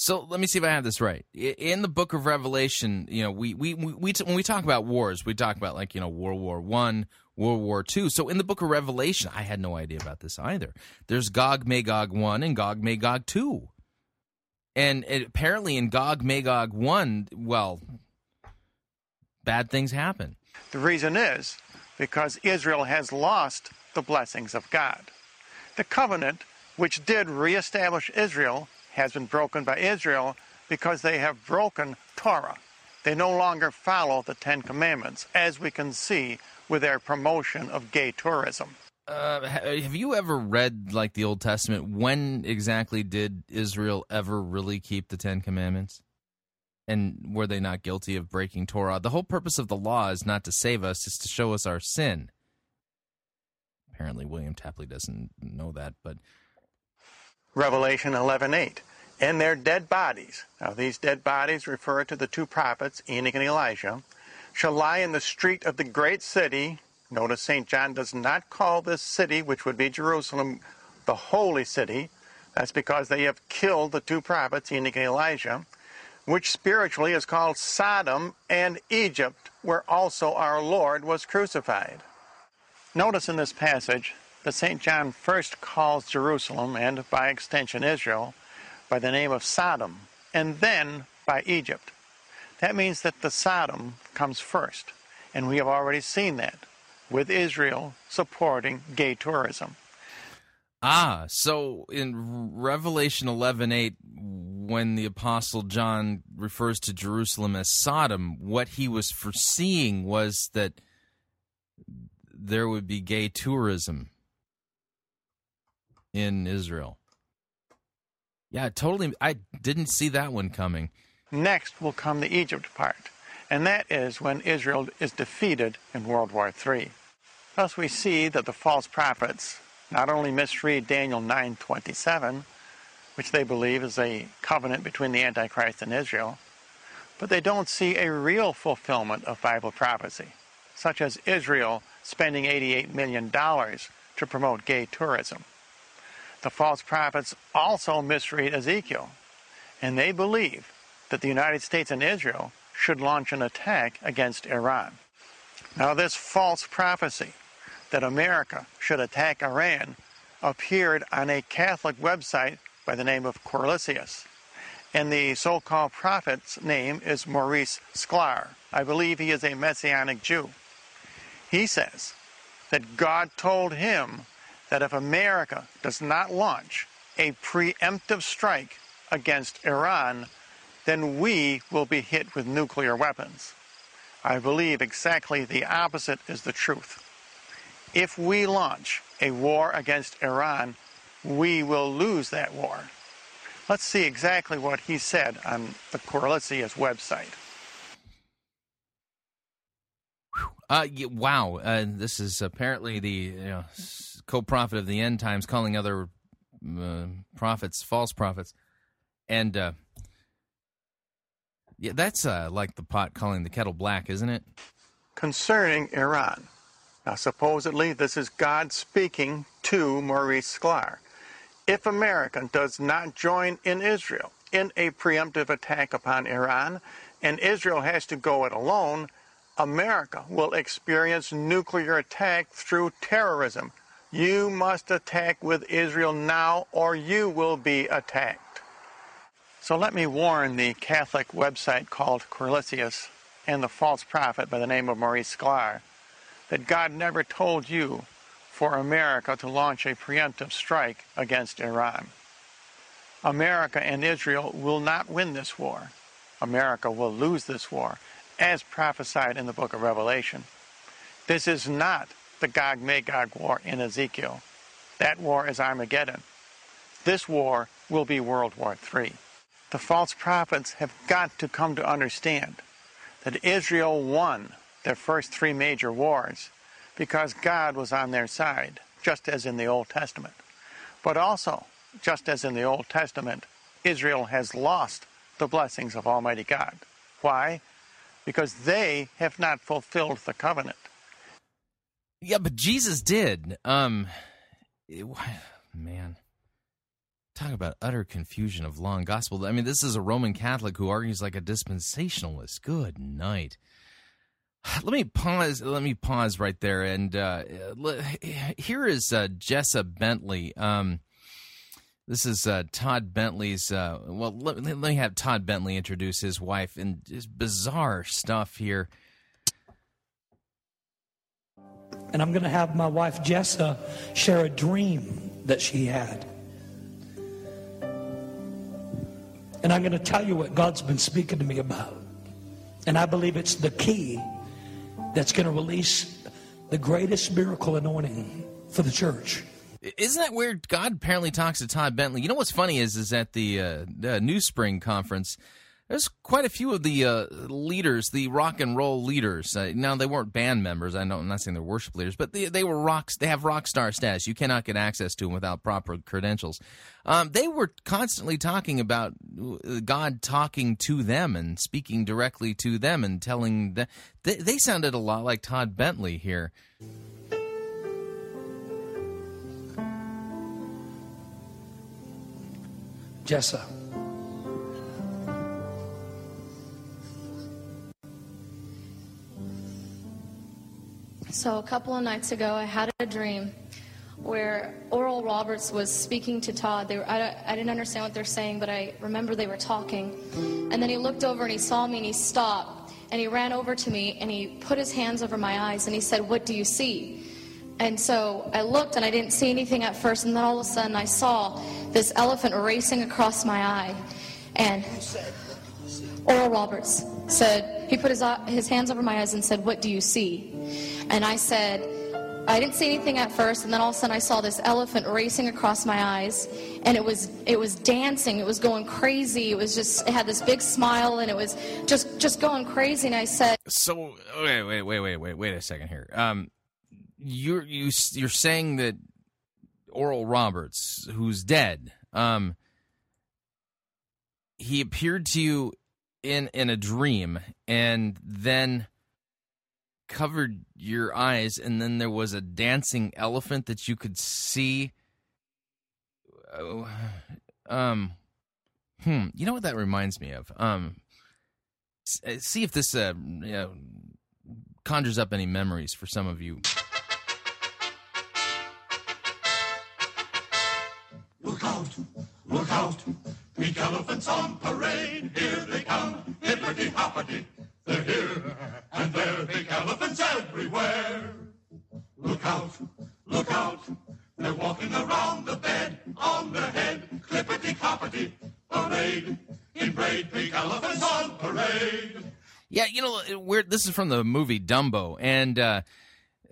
So let me see if I have this right. In the Book of Revelation, you know, we we we, we when we talk about wars, we talk about like you know World War One, World War Two. So in the Book of Revelation, I had no idea about this either. There's Gog Magog One and Gog Magog Two, and it, apparently in Gog Magog One, well, bad things happen.
The reason is because Israel has lost the blessings of God. The covenant, which did reestablish Israel, has been broken by Israel because they have broken Torah. They no longer follow the Ten Commandments, as we can see with their promotion of gay tourism.
Uh, have you ever read like the Old Testament? When exactly did Israel ever really keep the Ten Commandments? And were they not guilty of breaking Torah? The whole purpose of the law is not to save us, it's to show us our sin. Apparently, William Tapley doesn't know that, but
Revelation 11:8. And their dead bodies. Now these dead bodies refer to the two prophets, Enoch and Elijah, shall lie in the street of the great city. Notice St. John does not call this city, which would be Jerusalem, the holy city. That's because they have killed the two prophets, Enoch and Elijah, which spiritually is called Sodom and Egypt, where also our Lord was crucified. Notice in this passage that St. John first calls Jerusalem, and by extension Israel, by the name of Sodom, and then by Egypt. That means that the Sodom comes first, and we have already seen that with Israel supporting gay tourism.
Ah, so in Revelation 11:8 when the apostle John refers to Jerusalem as Sodom, what he was foreseeing was that there would be gay tourism in Israel. Yeah, totally I didn't see that one coming.
Next will come the Egypt part, and that is when Israel is defeated in World War III. Thus we see that the false prophets not only misread Daniel 9:27, which they believe is a covenant between the Antichrist and Israel, but they don't see a real fulfillment of Bible prophecy, such as Israel spending $88 million to promote gay tourism. The false prophets also misread Ezekiel, and they believe that the United States and Israel should launch an attack against Iran. Now, this false prophecy that America should attack Iran appeared on a Catholic website by the name of Cornelius. And the so called prophet's name is Maurice Sklar. I believe he is a Messianic Jew. He says that God told him that if America does not launch a preemptive strike against Iran, then we will be hit with nuclear weapons. I believe exactly the opposite is the truth. If we launch a war against Iran, we will lose that war. Let's see exactly what he said on the Cornelius website.
Uh, wow, uh, this is apparently the you know, co-prophet of the end times calling other uh, prophets false prophets, and uh, yeah, that's uh, like the pot calling the kettle black, isn't it?
Concerning Iran. Now, supposedly, this is God speaking to Maurice Sklar. If America does not join in Israel in a preemptive attack upon Iran, and Israel has to go it alone, America will experience nuclear attack through terrorism. You must attack with Israel now, or you will be attacked. So let me warn the Catholic website called Cornelius and the false prophet by the name of Maurice Sklar that God never told you for America to launch a preemptive strike against Iran. America and Israel will not win this war. America will lose this war, as prophesied in the book of Revelation. This is not the Gog Magog war in Ezekiel. That war is Armageddon. This war will be World War III. The false prophets have got to come to understand that Israel won their first three major wars because God was on their side, just as in the Old Testament. But also, just as in the Old Testament, Israel has lost the blessings of Almighty God. Why? Because they have not fulfilled the covenant.
Yeah, but Jesus did. Um, it, man, talk about utter confusion of law and gospel. I mean, this is a Roman Catholic who argues like a dispensationalist. Good night. Let me pause. Let me pause right there. And uh, here is uh, Jessa Bentley. Um, this is uh, Todd Bentley's. Uh, well, let, let, me have Todd Bentley introduce his wife and just bizarre stuff here.
And I'm going to have my wife Jessa share a dream that she had. And I'm going to tell you what God's been speaking to me about. And I believe it's the key that's going to release the greatest miracle anointing for the church.
Isn't that weird? God apparently talks to Todd Bentley. You know what's funny is is at the, uh, the New Spring conference, there's quite a few of the uh, leaders, the rock and roll leaders. Uh, now they weren't band members. I know I'm not saying they're worship leaders, but they, they were rocks. They have rock star status. You cannot get access to them without proper credentials. Um, they were constantly talking about uh, God talking to them and speaking directly to them and telling them. They, they sounded a lot like Todd Bentley here.
Jessa.
So, a couple of nights ago, I had a dream where Oral Roberts was speaking to Todd. They were, I, I didn't understand what they're saying, but I remember they were talking. And then he looked over and he saw me and he stopped and he ran over to me and he put his hands over my eyes and he said, What do you see? And so I looked and I didn't see anything at first, and then all of a sudden I saw this elephant racing across my eye. And Oral Roberts said, he put his, his hands over my eyes and said, What do you see? And I said, I didn't see anything at first, and then all of a sudden I saw this elephant racing across my eyes, and it was it was dancing, it was going crazy, it was just it had this big smile, and it was just just going crazy. And I said,
So wait, wait, wait, wait, wait, wait a second here. Um, you're you you're saying that Oral Roberts, who's dead, um, he appeared to you in in a dream, and then covered your eyes, and then there was a dancing elephant that you could see. Oh, um, hmm. You know what that reminds me of? Um, uh, see if this uh, you know, conjures up any memories for some of you.
Look out, look out, pink elephants on parade. Here they come, hippity hoppity. They're here and there, pink elephants everywhere. Look out, look out, they're walking around the bed, on their head, clippity cloppity. Parade, in braid, pink elephants on parade.
Yeah, you know, weird. This is from the movie Dumbo, and uh,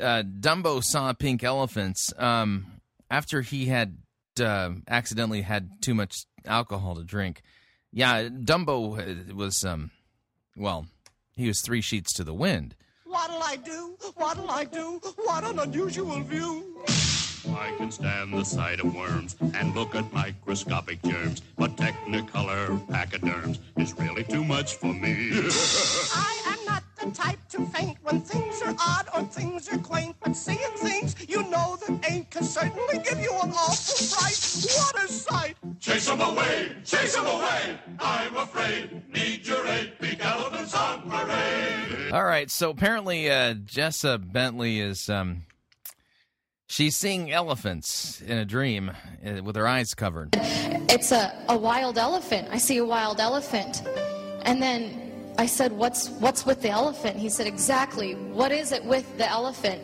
uh, Dumbo saw pink elephants um, after he had uh, accidentally had too much alcohol to drink. Yeah, Dumbo was, um, well, he was three sheets to the wind.
What'll I do? What'll I do? What an unusual view. I can stand the sight of worms and look at microscopic germs, but Technicolor pachyderms is really too much for me.
I am not the type to faint when things are odd or things are quaint, but seeing things you know that ain't can certainly give you an awful fright. What a sight!
Chase 'em away, chase 'em away. I'm afraid. Need your aid, big elephants on parade.
All right, so apparently uh, Jessa Bentley is um, she's seeing elephants in a dream uh, with her eyes covered.
It's a, a wild elephant. I see a wild elephant. And then I said, what's, what's with the elephant? He said, Exactly. What is it with the elephant?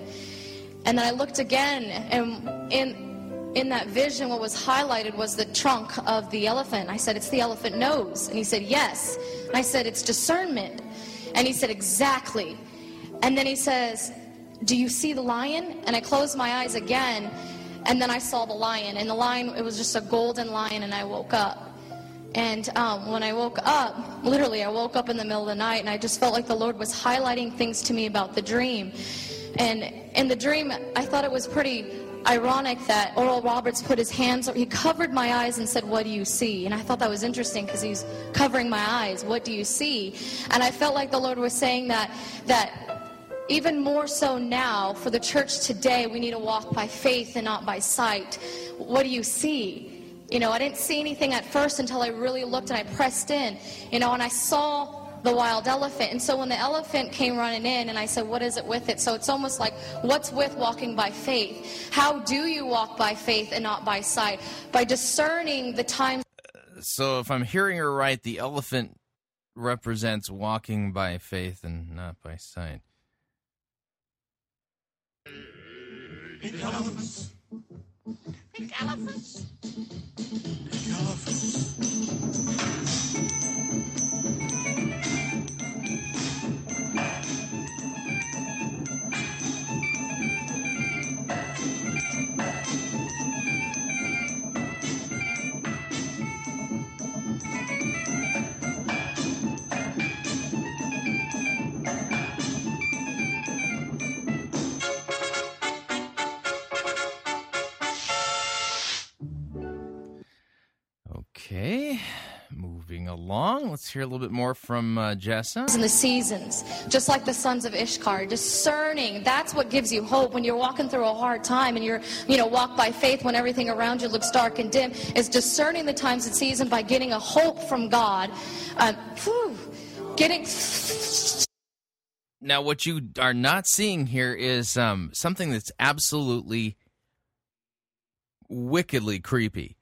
And then I looked again, and in, in that vision, what was highlighted was the trunk of the elephant. I said, It's the elephant nose. And he said, Yes. And I said, It's discernment. And he said, Exactly. And then he says, Do you see the lion? And I closed my eyes again, and then I saw the lion. And the lion, it was just a golden lion, and I woke up. And um, when I woke up, literally, I woke up in the middle of the night, and I just felt like the Lord was highlighting things to me about the dream. And in the dream, I thought it was pretty ironic that Oral Roberts put his hands, he covered my eyes and said, What do you see? And I thought that was interesting because he's covering my eyes. What do you see? And I felt like the Lord was saying that, that even more so now for the church today, we need to walk by faith and not by sight. What do you see? You know, I didn't see anything at first until I really looked and I pressed in, you know, and I saw the wild elephant. And so when the elephant came running in, and I said, What is it with it? So it's almost like, What's with walking by faith? How do you walk by faith and not by sight? By discerning the times.
So if I'm hearing her right, the elephant represents walking by faith and not by sight.
Pink elephants.
Pink elephants.
Pink
hear a little bit more from uh, Jessa.
in the seasons, just like the sons of Issachar, discerning. That's what gives you hope when you're walking through a hard time and you're, you know, walk by faith when everything around you looks dark and dim. Is discerning the times and season by getting a hope from God. Um, whew, getting.
Now, what you are not seeing here is um, something that's absolutely wickedly creepy.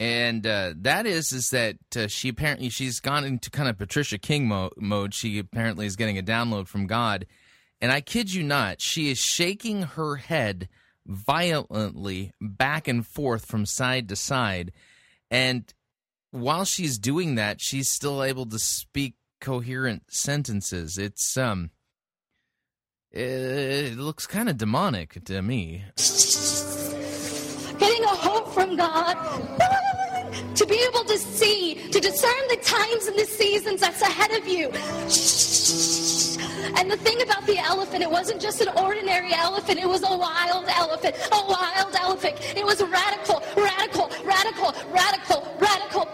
And uh, that is is that uh, she apparently she's gone into kind of Patricia King mo- mode. She apparently is getting a download from God, and I kid you not, she is shaking her head violently back and forth from side to side, and while she's doing that, she's still able to speak coherent sentences. It's um, it looks kind of demonic to me.
getting a hope from God. To be able to see, to discern the times and the seasons that's ahead of you. And the thing about the elephant, it wasn't just an ordinary elephant, it was a wild elephant. A wild elephant. It was radical, radical, radical, radical, radical.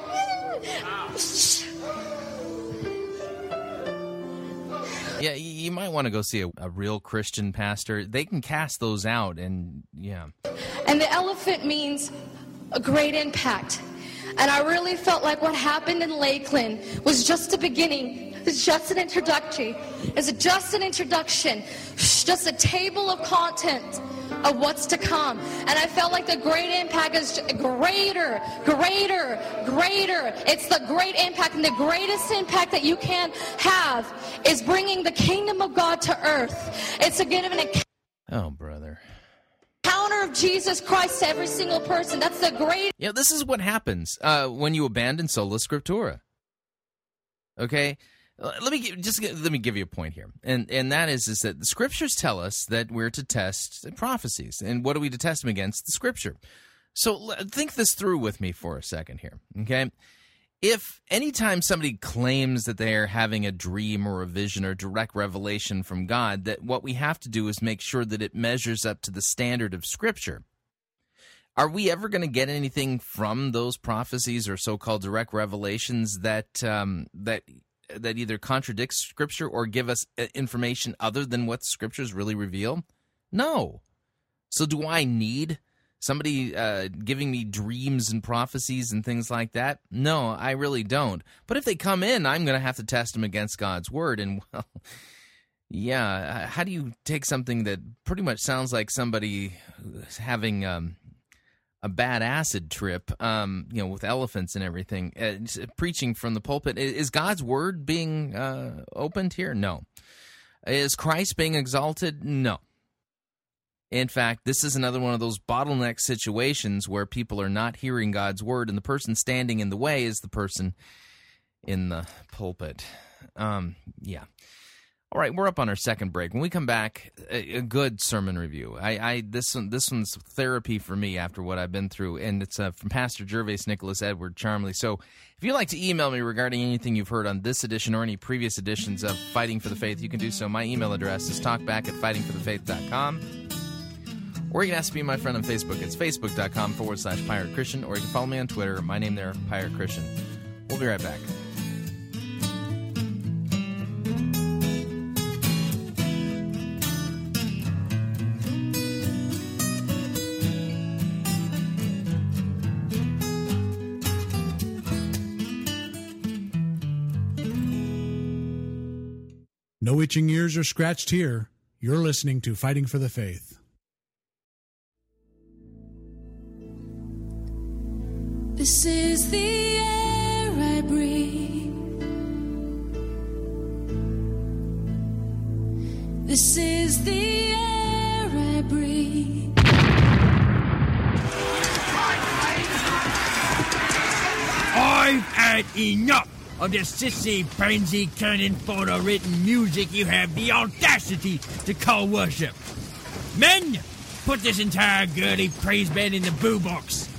Yeah, you might want to go see a, a real Christian pastor. They can cast those out, and yeah.
And the elephant means a great impact. And I really felt like what happened in Lakeland was just the beginning. It's just an introductory. It's just an introduction. Just a table of content of what's to come. And I felt like the great impact is greater, greater, greater. It's the great impact. And the greatest impact that you can have is bringing the kingdom of God to earth. It's a give an
Oh, brother.
Encounter of Jesus Christ to every single person. That's the great
Yeah, this is what happens uh, when you abandon sola scriptura. Okay, Uh, let me gi- just let me give you a point here, and and that is is that the scriptures tell us that we're to test prophecies, and what do we to test them against? The scripture. So think this through with me for a second here, okay? If anytime somebody claims that they are having a dream or a vision or direct revelation from God, that what we have to do is make sure that it measures up to the standard of Scripture. Are we ever going to get anything from those prophecies or so-called direct revelations that um, that that either contradicts scripture or give us uh, information other than what scriptures really reveal? No. So do i need somebody uh, giving me dreams and prophecies and things like that no i really don't but if they come in i'm going to have to test them against god's word and well yeah how do you take something that pretty much sounds like somebody having um, a bad acid trip, um, you know, with elephants and everything, uh, preaching from the pulpit. Is God's word being uh, opened here? No. Is Christ being exalted? No. In fact, this is another one of those bottleneck situations where people are not hearing God's word, and the person standing in the way is the person in the pulpit. Um, yeah. All right, we're up on our second break. When we come back, a, a good sermon review. I, I this one this one's therapy for me after what I've been through, and it's uh, from Pastor Gervase Nicholas Edward Charmley. So, if you'd like to email me regarding anything you've heard on this edition or any previous editions of Fighting for the Faith, you can do so. My email address is talkback at fightingforthefaith.com. Or you can ask to be my friend on Facebook. It's facebook.com forward slash pirate Christian, or you can follow me on Twitter. My name there, Pirate Christian. We'll be right back.
No itching ears are scratched here. You're listening to Fighting for the Faith.
This is the air I breathe. This is the air I breathe.
I've had enough of the sissy, pansy, cannon, photo written music you have the audacity to call worship. Men, put this entire girly praise band in the boo box.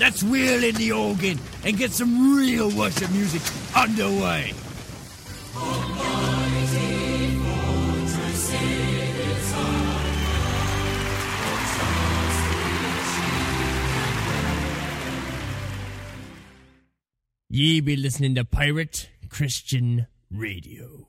Let's wheel in the organ and get some real worship music underway. Ye be listening to Pirate Christian Radio.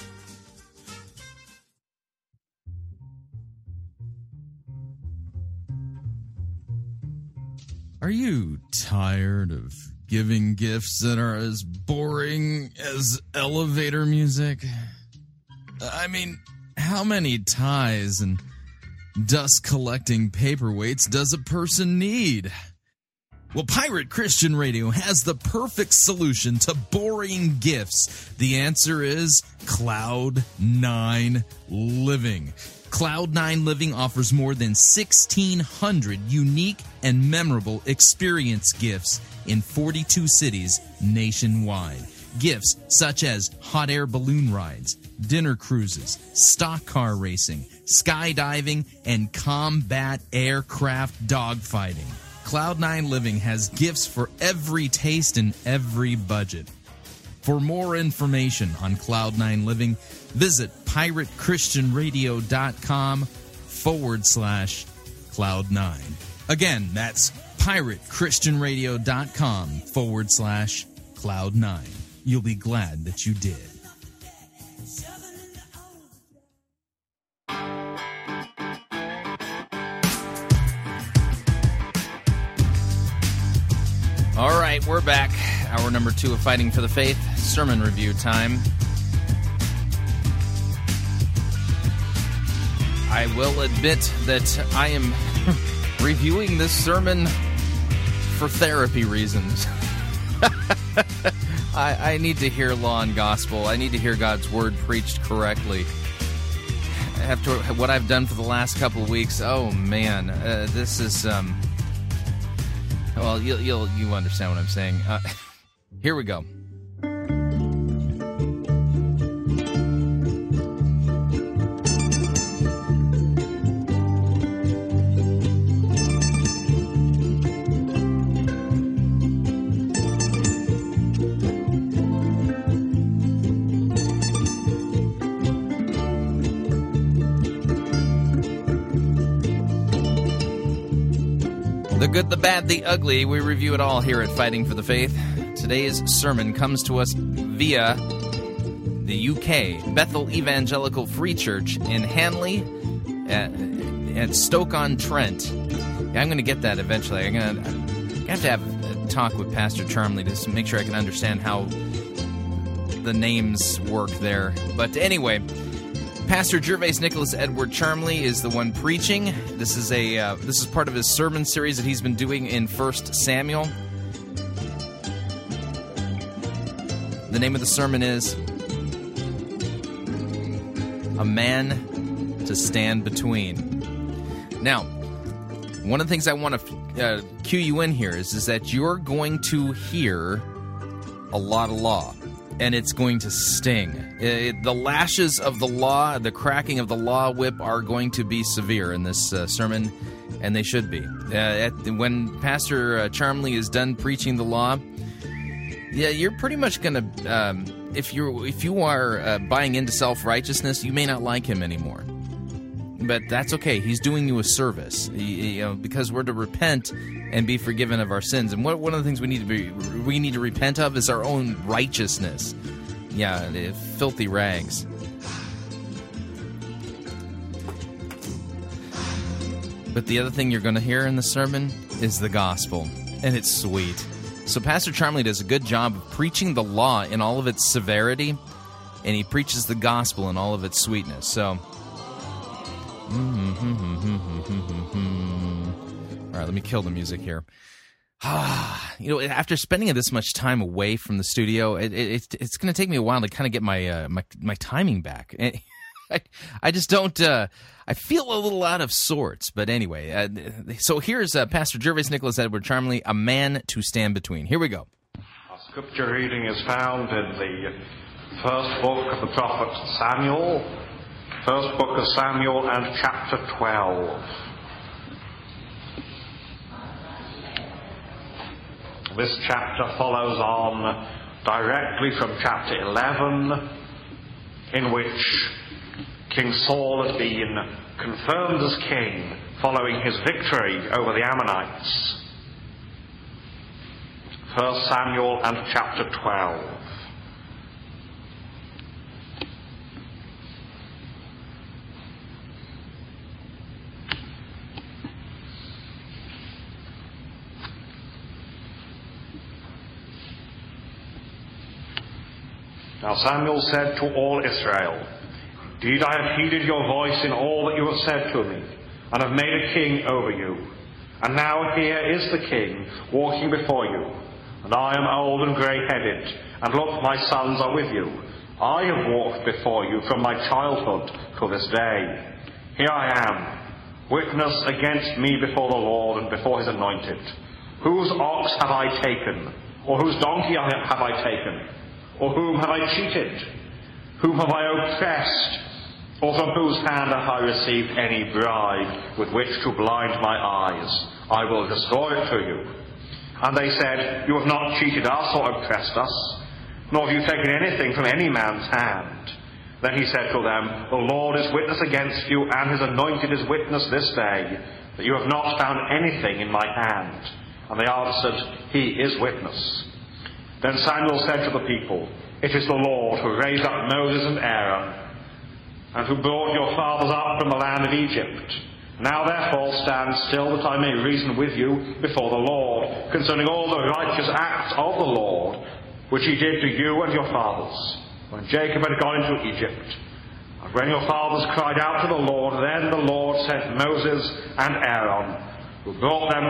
Are you tired of giving gifts that are as boring as elevator music? I mean, how many ties and dust collecting paperweights does a person need? Well, Pirate Christian Radio has the perfect solution to boring gifts. The answer is Cloud Nine Living. Cloud9 Living offers more than 1,600 unique and memorable experience gifts in 42 cities nationwide. Gifts such as hot air balloon rides, dinner cruises, stock car racing, skydiving, and combat aircraft dogfighting. Cloud9 Living has gifts for every taste and every budget. For more information on Cloud9 Living, visit piratechristianradio.com forward slash Cloud9. Again, that's piratechristianradio.com forward slash Cloud9. You'll be glad that you did.
All right, we're back. Hour number two of Fighting for the Faith, sermon review time. I will admit that I am reviewing this sermon for therapy reasons. I, I, need to hear law and gospel. I need to hear God's word preached correctly. After what I've done for the last couple of weeks, oh man, uh, this is um, well, you'll you'll you understand what I'm saying. Uh, here we go. Good, the bad, the ugly. We review it all here at Fighting for the Faith. Today's sermon comes to us via the UK Bethel Evangelical Free Church in Hanley at, at Stoke on Trent. Yeah, I'm going to get that eventually. I'm going to have to have a talk with Pastor Charmley to make sure I can understand how the names work there. But anyway, Pastor Gervase Nicholas Edward Charmley is the one preaching. This is a uh, this is part of his sermon series that he's been doing in First Samuel. The name of the sermon is "A Man to Stand Between." Now, one of the things I want to uh, cue you in here is is that you're going to hear a lot of law and it's going to sting. It, the lashes of the law, the cracking of the law whip are going to be severe in this uh, sermon, and they should be. Uh, at, when Pastor uh, Charmley is done preaching the law, yeah, you're pretty much going to. Um, if you if you are uh, buying into self righteousness, you may not like him anymore. But that's okay. He's doing you a service, you know, because we're to repent and be forgiven of our sins. And what, one of the things we need to be we need to repent of is our own righteousness. Yeah, filthy rags. But the other thing you're going to hear in the sermon is the gospel, and it's sweet. So Pastor Charmley does a good job of preaching the law in all of its severity, and he preaches the gospel in all of its sweetness. So all right, let me kill the music here. Ah, you know, after spending this much time away from the studio, it, it, it's going to take me a while to kind of get my uh, my my timing back. I, I just don't. Uh, I feel a little out of sorts. But anyway, uh, so here's uh, Pastor Gervase Nicholas Edward Charmley, a man to stand between. Here we go.
Our scripture reading is found in the first book of the prophet Samuel, first book of Samuel and chapter 12. This chapter follows on directly from chapter 11, in which King Saul had been confirmed as king following his victory over the Ammonites. 1 Samuel and chapter 12. Now Samuel said to all Israel, Indeed, I have heeded your voice in all that you have said to me, and have made a king over you. And now here is the king walking before you. And I am old and grey headed, and look, my sons are with you. I have walked before you from my childhood to this day. Here I am, witness against me before the Lord and before his anointed. Whose ox have I taken? Or whose donkey have I taken? Or whom have I cheated? Whom have I oppressed? Or from whose hand have I received any bribe with which to blind my eyes? I will restore it to you. And they said, You have not cheated us or oppressed us, nor have you taken anything from any man's hand. Then he said to them, The Lord is witness against you, and his anointed is witness this day, that you have not found anything in my hand. And they answered, He is witness. Then Samuel said to the people, It is the Lord who raised up Moses and Aaron, and who brought your fathers up from the land of Egypt. Now therefore stand still that I may reason with you before the Lord concerning all the righteous acts of the Lord, which he did to you and your fathers, when Jacob had gone into Egypt. And when your fathers cried out to the Lord, then the Lord sent Moses and Aaron, who brought them,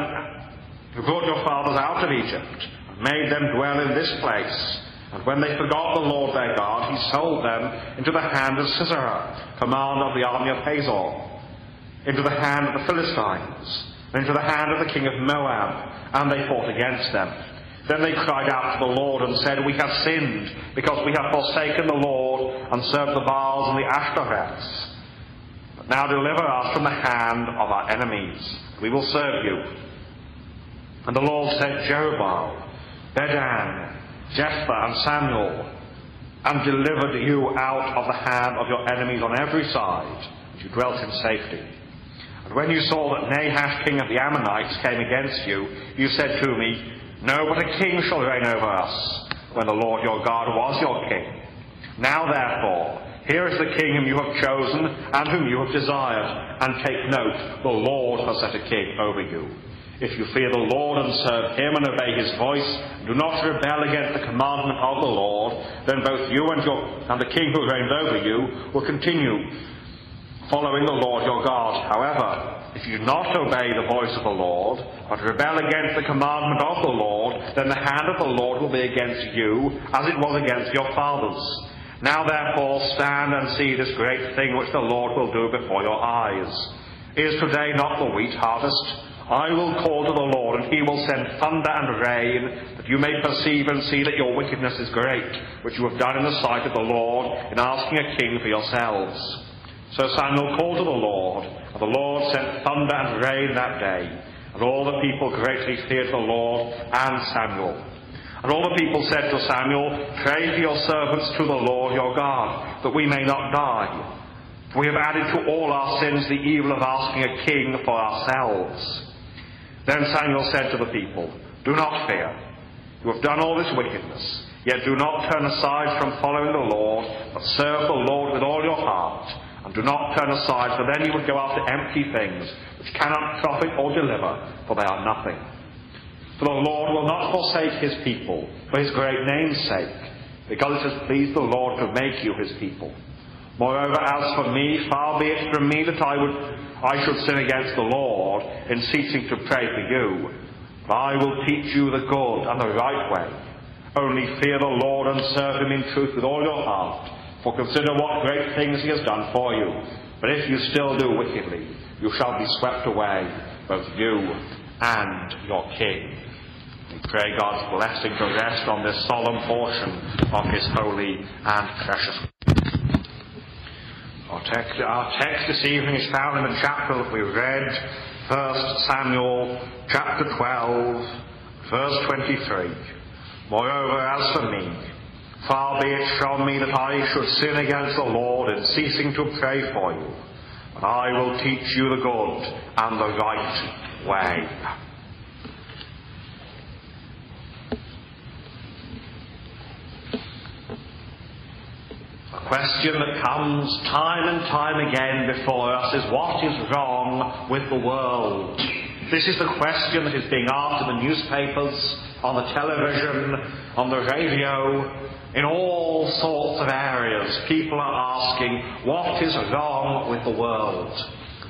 who brought your fathers out of Egypt, made them dwell in this place. And when they forgot the Lord their God, he sold them into the hand of Sisera, commander of the army of Hazor, into the hand of the Philistines, and into the hand of the king of Moab, and they fought against them. Then they cried out to the Lord and said, We have sinned, because we have forsaken the Lord and served the Baals and the Ashtoreths. But now deliver us from the hand of our enemies. We will serve you. And the Lord said, Jerubbaal, Bedan, Jephthah, and Samuel, and delivered you out of the hand of your enemies on every side, and you dwelt in safety. And when you saw that Nahash, king of the Ammonites, came against you, you said to me, No, but a king shall reign over us, when the Lord your God was your king. Now therefore, here is the king whom you have chosen and whom you have desired, and take note, the Lord has set a king over you. If you fear the Lord and serve him and obey his voice, do not rebel against the commandment of the Lord, then both you and, your, and the king who reigns over you will continue following the Lord your God. However, if you do not obey the voice of the Lord, but rebel against the commandment of the Lord, then the hand of the Lord will be against you, as it was against your fathers. Now therefore stand and see this great thing which the Lord will do before your eyes. Is today not the wheat harvest? I will call to the Lord, and he will send thunder and rain, that you may perceive and see that your wickedness is great, which you have done in the sight of the Lord, in asking a king for yourselves. So Samuel called to the Lord, and the Lord sent thunder and rain that day, and all the people greatly feared the Lord and Samuel. And all the people said to Samuel, Pray for your servants to the Lord your God, that we may not die. For we have added to all our sins the evil of asking a king for ourselves. Then Samuel said to the people, Do not fear. You have done all this wickedness, yet do not turn aside from following the Lord, but serve the Lord with all your heart, and do not turn aside, for then you would go after empty things, which cannot profit or deliver, for they are nothing. For the Lord will not forsake his people, for his great name's sake, because it has pleased the Lord to make you his people. Moreover, as for me, far be it from me that I would I should sin against the Lord in ceasing to pray for you. I will teach you the good and the right way. Only fear the Lord and serve him in truth with all your heart, For consider what great things he has done for you. But if you still do wickedly, you shall be swept away, both you and your king. We pray God's blessing to rest on this solemn portion of his holy and precious. Our text, our text this evening is found in the chapter that we read, 1 Samuel chapter 12, verse 23. Moreover, as for me, far be it from me that I should sin against the Lord in ceasing to pray for you. But I will teach you the good and the right way. A question that comes time and time again before us is what is wrong with the world? This is the question that is being asked in the newspapers, on the television, on the radio, in all sorts of areas. People are asking, what is wrong with the world?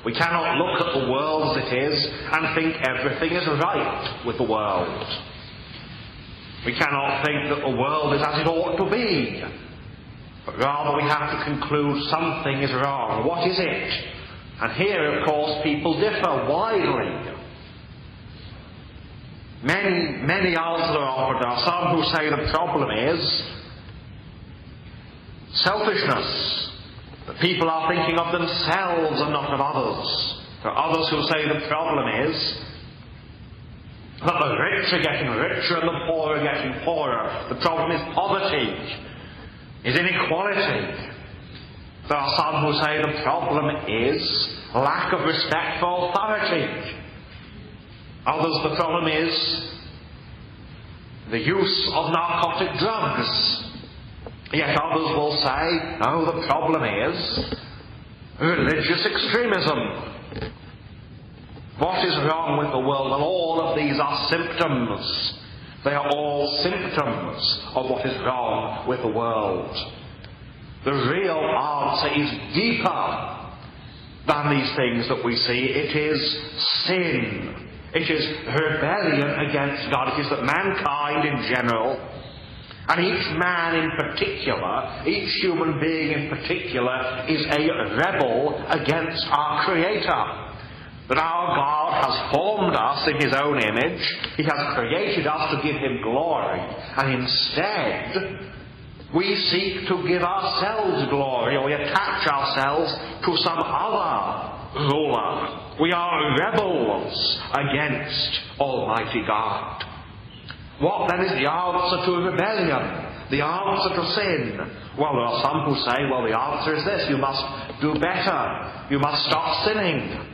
We cannot look at the world as it is and think everything is right with the world. We cannot think that the world is as it ought to be. But rather we have to conclude something is wrong. What is it? And here, of course, people differ widely. Many, many answers are offered. There are some who say the problem is selfishness. The people are thinking of themselves and not of others. There are others who say the problem is that the rich are getting richer and the poor are getting poorer. The problem is poverty, is inequality. There are some who say the problem is lack of respect for authority. Others, the problem is the use of narcotic drugs. Yet others will say, no, the problem is religious extremism. What is wrong with the world? Well, all of these are symptoms. They are all symptoms of what is wrong with the world. The real answer is deeper than these things that we see. It is sin. It is rebellion against God. It is that mankind in general, and each man in particular, each human being in particular, is a rebel against our Creator. That our God has formed us in His own image, He has created us to give Him glory, and instead, we seek to give ourselves glory, or we attach ourselves to some other ruler. We are rebels against Almighty God. What then is the answer to rebellion? The answer to sin? Well, there are some who say, well, the answer is this you must do better. You must stop sinning.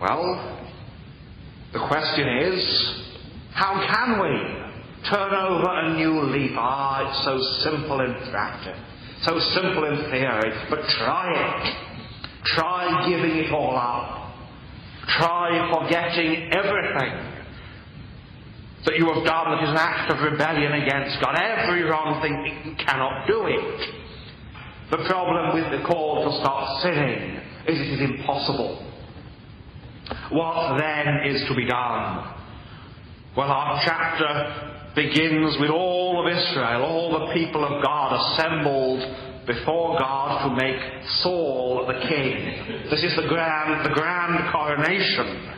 Well, the question is, how can we turn over a new leaf? Ah, it's so simple in practice, so simple in theory, but try it. Try giving it all up. Try forgetting everything that you have done that is an act of rebellion against God. Every wrong thing, you cannot do it. The problem with the call to stop sinning is it is impossible. What then is to be done? Well, our chapter begins with all of Israel, all the people of God assembled before God to make Saul the king. This is the grand, the grand coronation.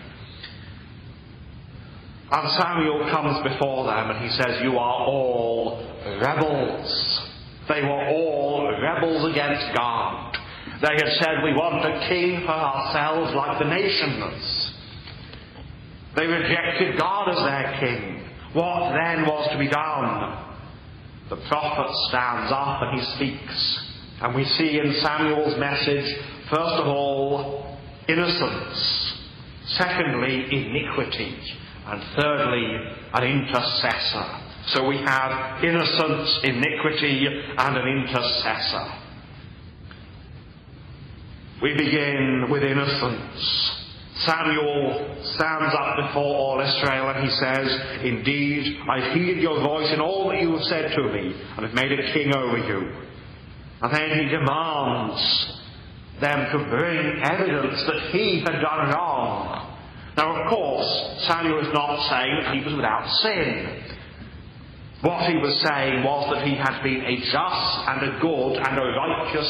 And Samuel comes before them and he says, You are all rebels. They were all rebels against God. They had said, We want a king for ourselves like the nations. They rejected God as their king. What then was to be done? The prophet stands up and he speaks. And we see in Samuel's message, first of all, innocence. Secondly, iniquity. And thirdly, an intercessor. So we have innocence, iniquity, and an intercessor. We begin with innocence. Samuel stands up before all Israel and he says, Indeed, I've heeded your voice in all that you have said to me, and have made a king over you. And then he demands them to bring evidence that he had done wrong. Now, of course, Samuel is not saying that he was without sin. What he was saying was that he had been a just and a good and a righteous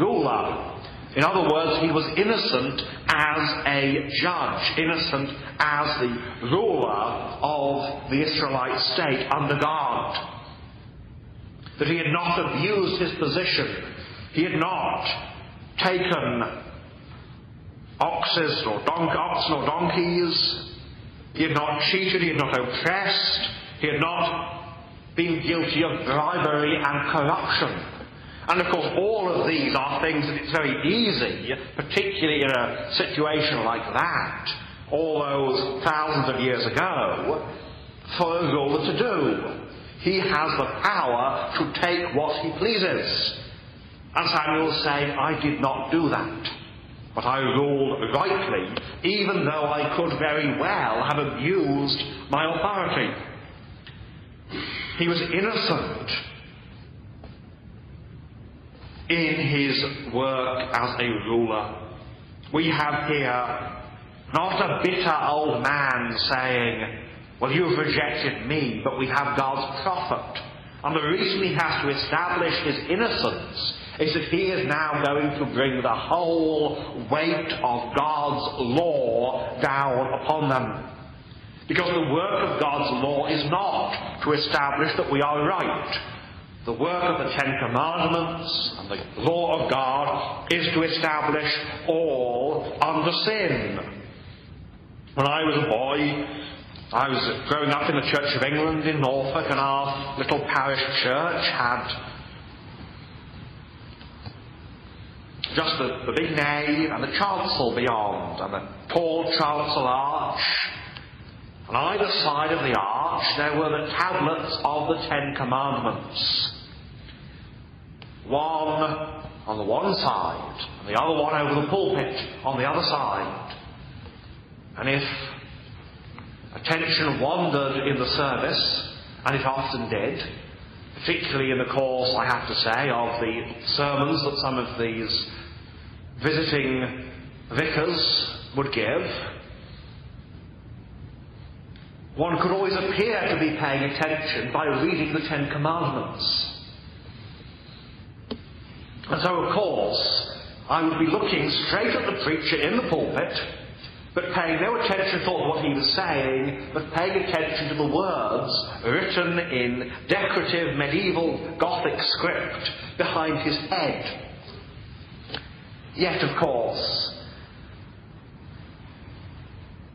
ruler. In other words, he was innocent as a judge, innocent as the ruler of the Israelite state under God. That he had not abused his position. He had not taken oxes or don- oxen or donkeys. He had not cheated. He had not oppressed. He had not been guilty of bribery and corruption. And of course, all of these are things that it's very easy, particularly in a situation like that, all those thousands of years ago, for a to do. He has the power to take what he pleases. And Samuel saying, I did not do that. But I ruled rightly, even though I could very well have abused my authority. He was innocent in his work as a ruler. We have here not a bitter old man saying, Well, you've rejected me, but we have God's prophet. And the reason he has to establish his innocence is that he is now going to bring the whole weight of God's law down upon them. Because the work of God's law is not to establish that we are right. The work of the Ten Commandments and the law of God is to establish all under sin. When I was a boy, I was growing up in the Church of England in Norfolk, and our little parish church had just the, the big nave and the chancel beyond, and the tall chancel arch. On either side of the arch, there were the tablets of the Ten Commandments. One on the one side, and the other one over the pulpit on the other side. And if attention wandered in the service, and it often did, particularly in the course, I have to say, of the sermons that some of these visiting vicars would give, one could always appear to be paying attention by reading the Ten Commandments. And so, of course, I would be looking straight at the preacher in the pulpit, but paying no attention to what he was saying, but paying attention to the words written in decorative medieval Gothic script behind his head. Yet, of course,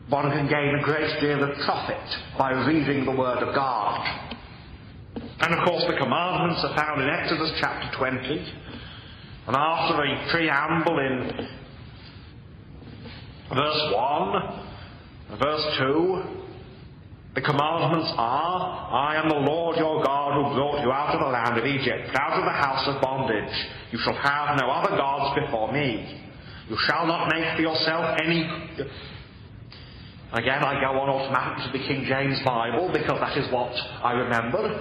one can gain a great deal of profit by reading the Word of God. And of course, the commandments are found in Exodus chapter 20. And after a preamble in verse 1, verse 2, the commandments are, I am the Lord your God who brought you out of the land of Egypt, out of the house of bondage. You shall have no other gods before me. You shall not make for yourself any. Again, I go on automatically to the King James Bible because that is what I remember.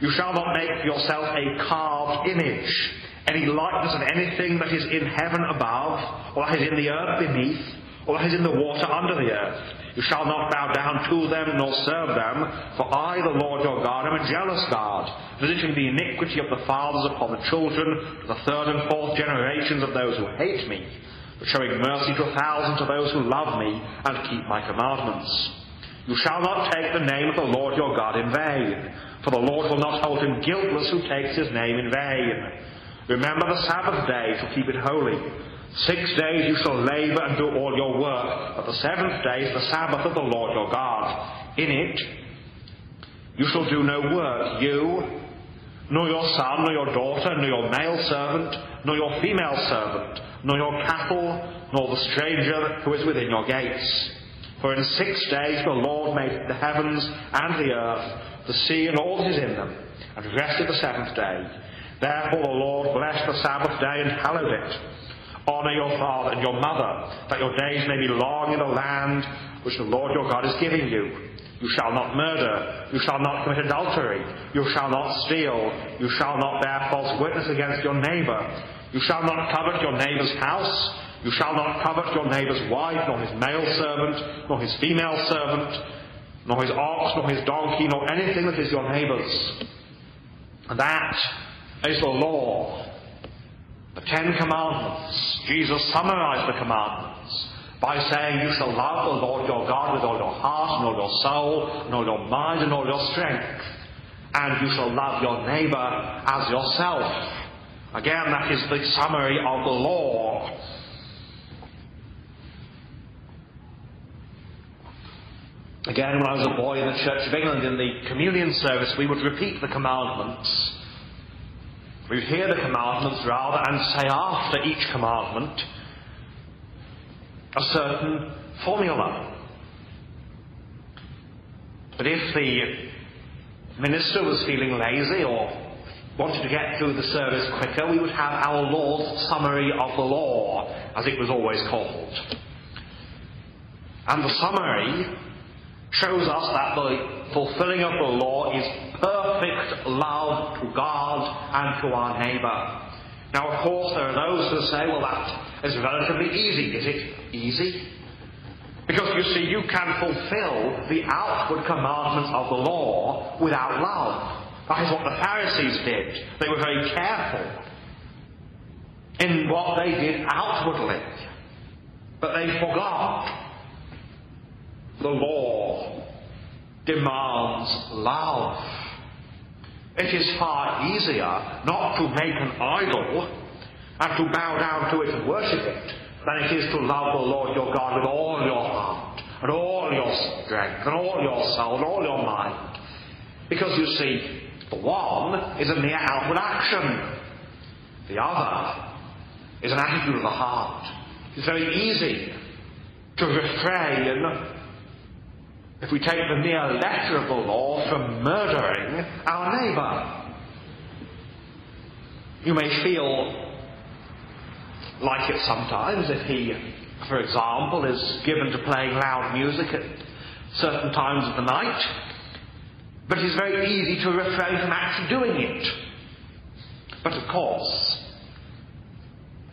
You shall not make for yourself a carved image any likeness of anything that is in heaven above, or that is in the earth beneath, or that is in the water under the earth. You shall not bow down to them nor serve them, for I, the Lord your God, am a jealous God, visiting the iniquity of the fathers upon the children, to the third and fourth generations of those who hate me, but showing mercy to a thousand to those who love me and keep my commandments. You shall not take the name of the Lord your God in vain, for the Lord will not hold him guiltless who takes his name in vain. Remember the Sabbath day to keep it holy. Six days you shall labor and do all your work, but the seventh day is the Sabbath of the Lord your God. In it you shall do no work, you, nor your son, nor your daughter, nor your male servant, nor your female servant, nor your cattle, nor the stranger who is within your gates. For in six days the Lord made the heavens and the earth, the sea and all that is in them, and rested the seventh day. Therefore the Lord blessed the Sabbath day and hallowed it. Honour your father and your mother, that your days may be long in the land which the Lord your God is giving you. You shall not murder. You shall not commit adultery. You shall not steal. You shall not bear false witness against your neighbour. You shall not covet your neighbour's house. You shall not covet your neighbour's wife, nor his male servant, nor his female servant, nor his ox, nor his donkey, nor anything that is your neighbour's. And that is the law. The Ten Commandments. Jesus summarized the commandments by saying, You shall love the Lord your God with all your heart, and all your soul, and all your mind, and all your strength. And you shall love your neighbour as yourself. Again, that is the summary of the law. Again, when I was a boy in the Church of England, in the communion service, we would repeat the commandments. We hear the commandments rather and say after each commandment a certain formula. But if the minister was feeling lazy or wanted to get through the service quicker, we would have our Lord's summary of the law, as it was always called. And the summary shows us that the fulfilling of the law is perfect love to God and to our neighbour. Now, of course, there are those who say, well, that is relatively easy. Is it easy? Because you see, you can fulfill the outward commandments of the law without love. That is what the Pharisees did. They were very careful in what they did outwardly. But they forgot the law demands love. It is far easier not to make an idol and to bow down to it and worship it than it is to love the Lord your God with all your heart and all your strength and all your soul and all your mind. Because you see, the one is a mere outward action. The other is an attitude of the heart. It's very easy to refrain if we take the mere letter of the law from murdering our neighbour. You may feel like it sometimes if he, for example, is given to playing loud music at certain times of the night, but it's very easy to refrain from actually doing it. But of course,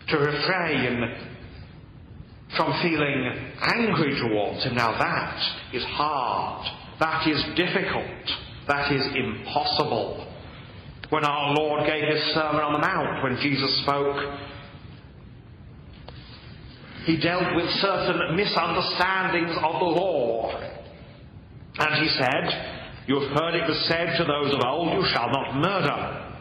to refrain from feeling angry towards him. Now that is hard. That is difficult. That is impossible. When our Lord gave his Sermon on the Mount, when Jesus spoke, he dealt with certain misunderstandings of the law. And he said, You have heard it was said to those of old, You shall not murder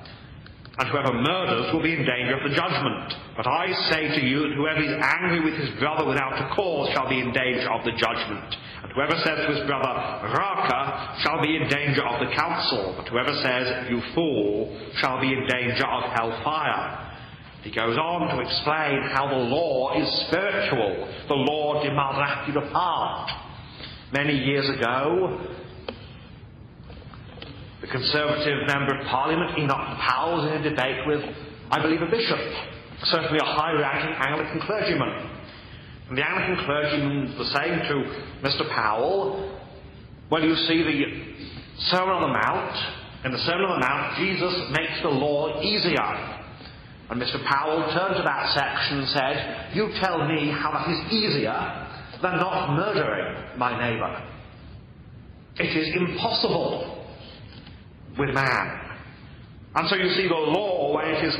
and whoever murders will be in danger of the judgment. But I say to you that whoever is angry with his brother without a cause shall be in danger of the judgment. And whoever says to his brother, Raca, shall be in danger of the council. But whoever says, You fool, shall be in danger of hellfire. He goes on to explain how the law is spiritual. The law demands an attitude of heart. Many years ago, the Conservative Member of Parliament, Enoch Powell, in a debate with, I believe, a bishop, certainly a high ranking Anglican clergyman. And the Anglican clergyman was saying to Mr. Powell, Well, you see, the Sermon on the Mount, in the Sermon on the Mount, Jesus makes the law easier. And Mr. Powell turned to that section and said, You tell me how that is easier than not murdering my neighbour. It is impossible with man. And so you see the law when it is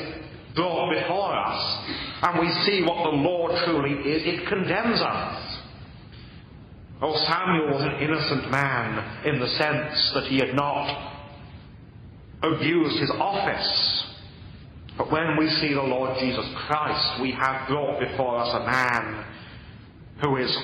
brought before us, and we see what the law truly is, it condemns us. Oh, Samuel was an innocent man in the sense that he had not abused his office. But when we see the Lord Jesus Christ, we have brought before us a man who is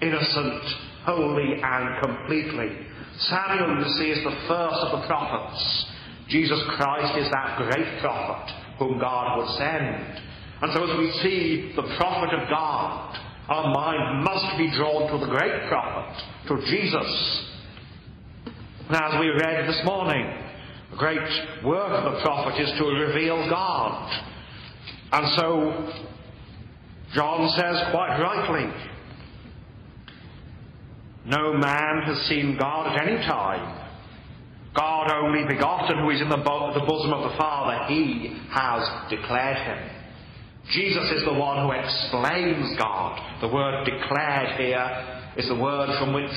innocent, holy, and completely Samuel, you see, is the first of the prophets. Jesus Christ is that great prophet whom God would send. And so as we see the prophet of God, our mind must be drawn to the great prophet, to Jesus. And as we read this morning, the great work of the prophet is to reveal God. And so, John says quite rightly, no man has seen God at any time. God only begotten, who is in the, bo- the bosom of the Father, he has declared him. Jesus is the one who explains God. The word declared here is the word from which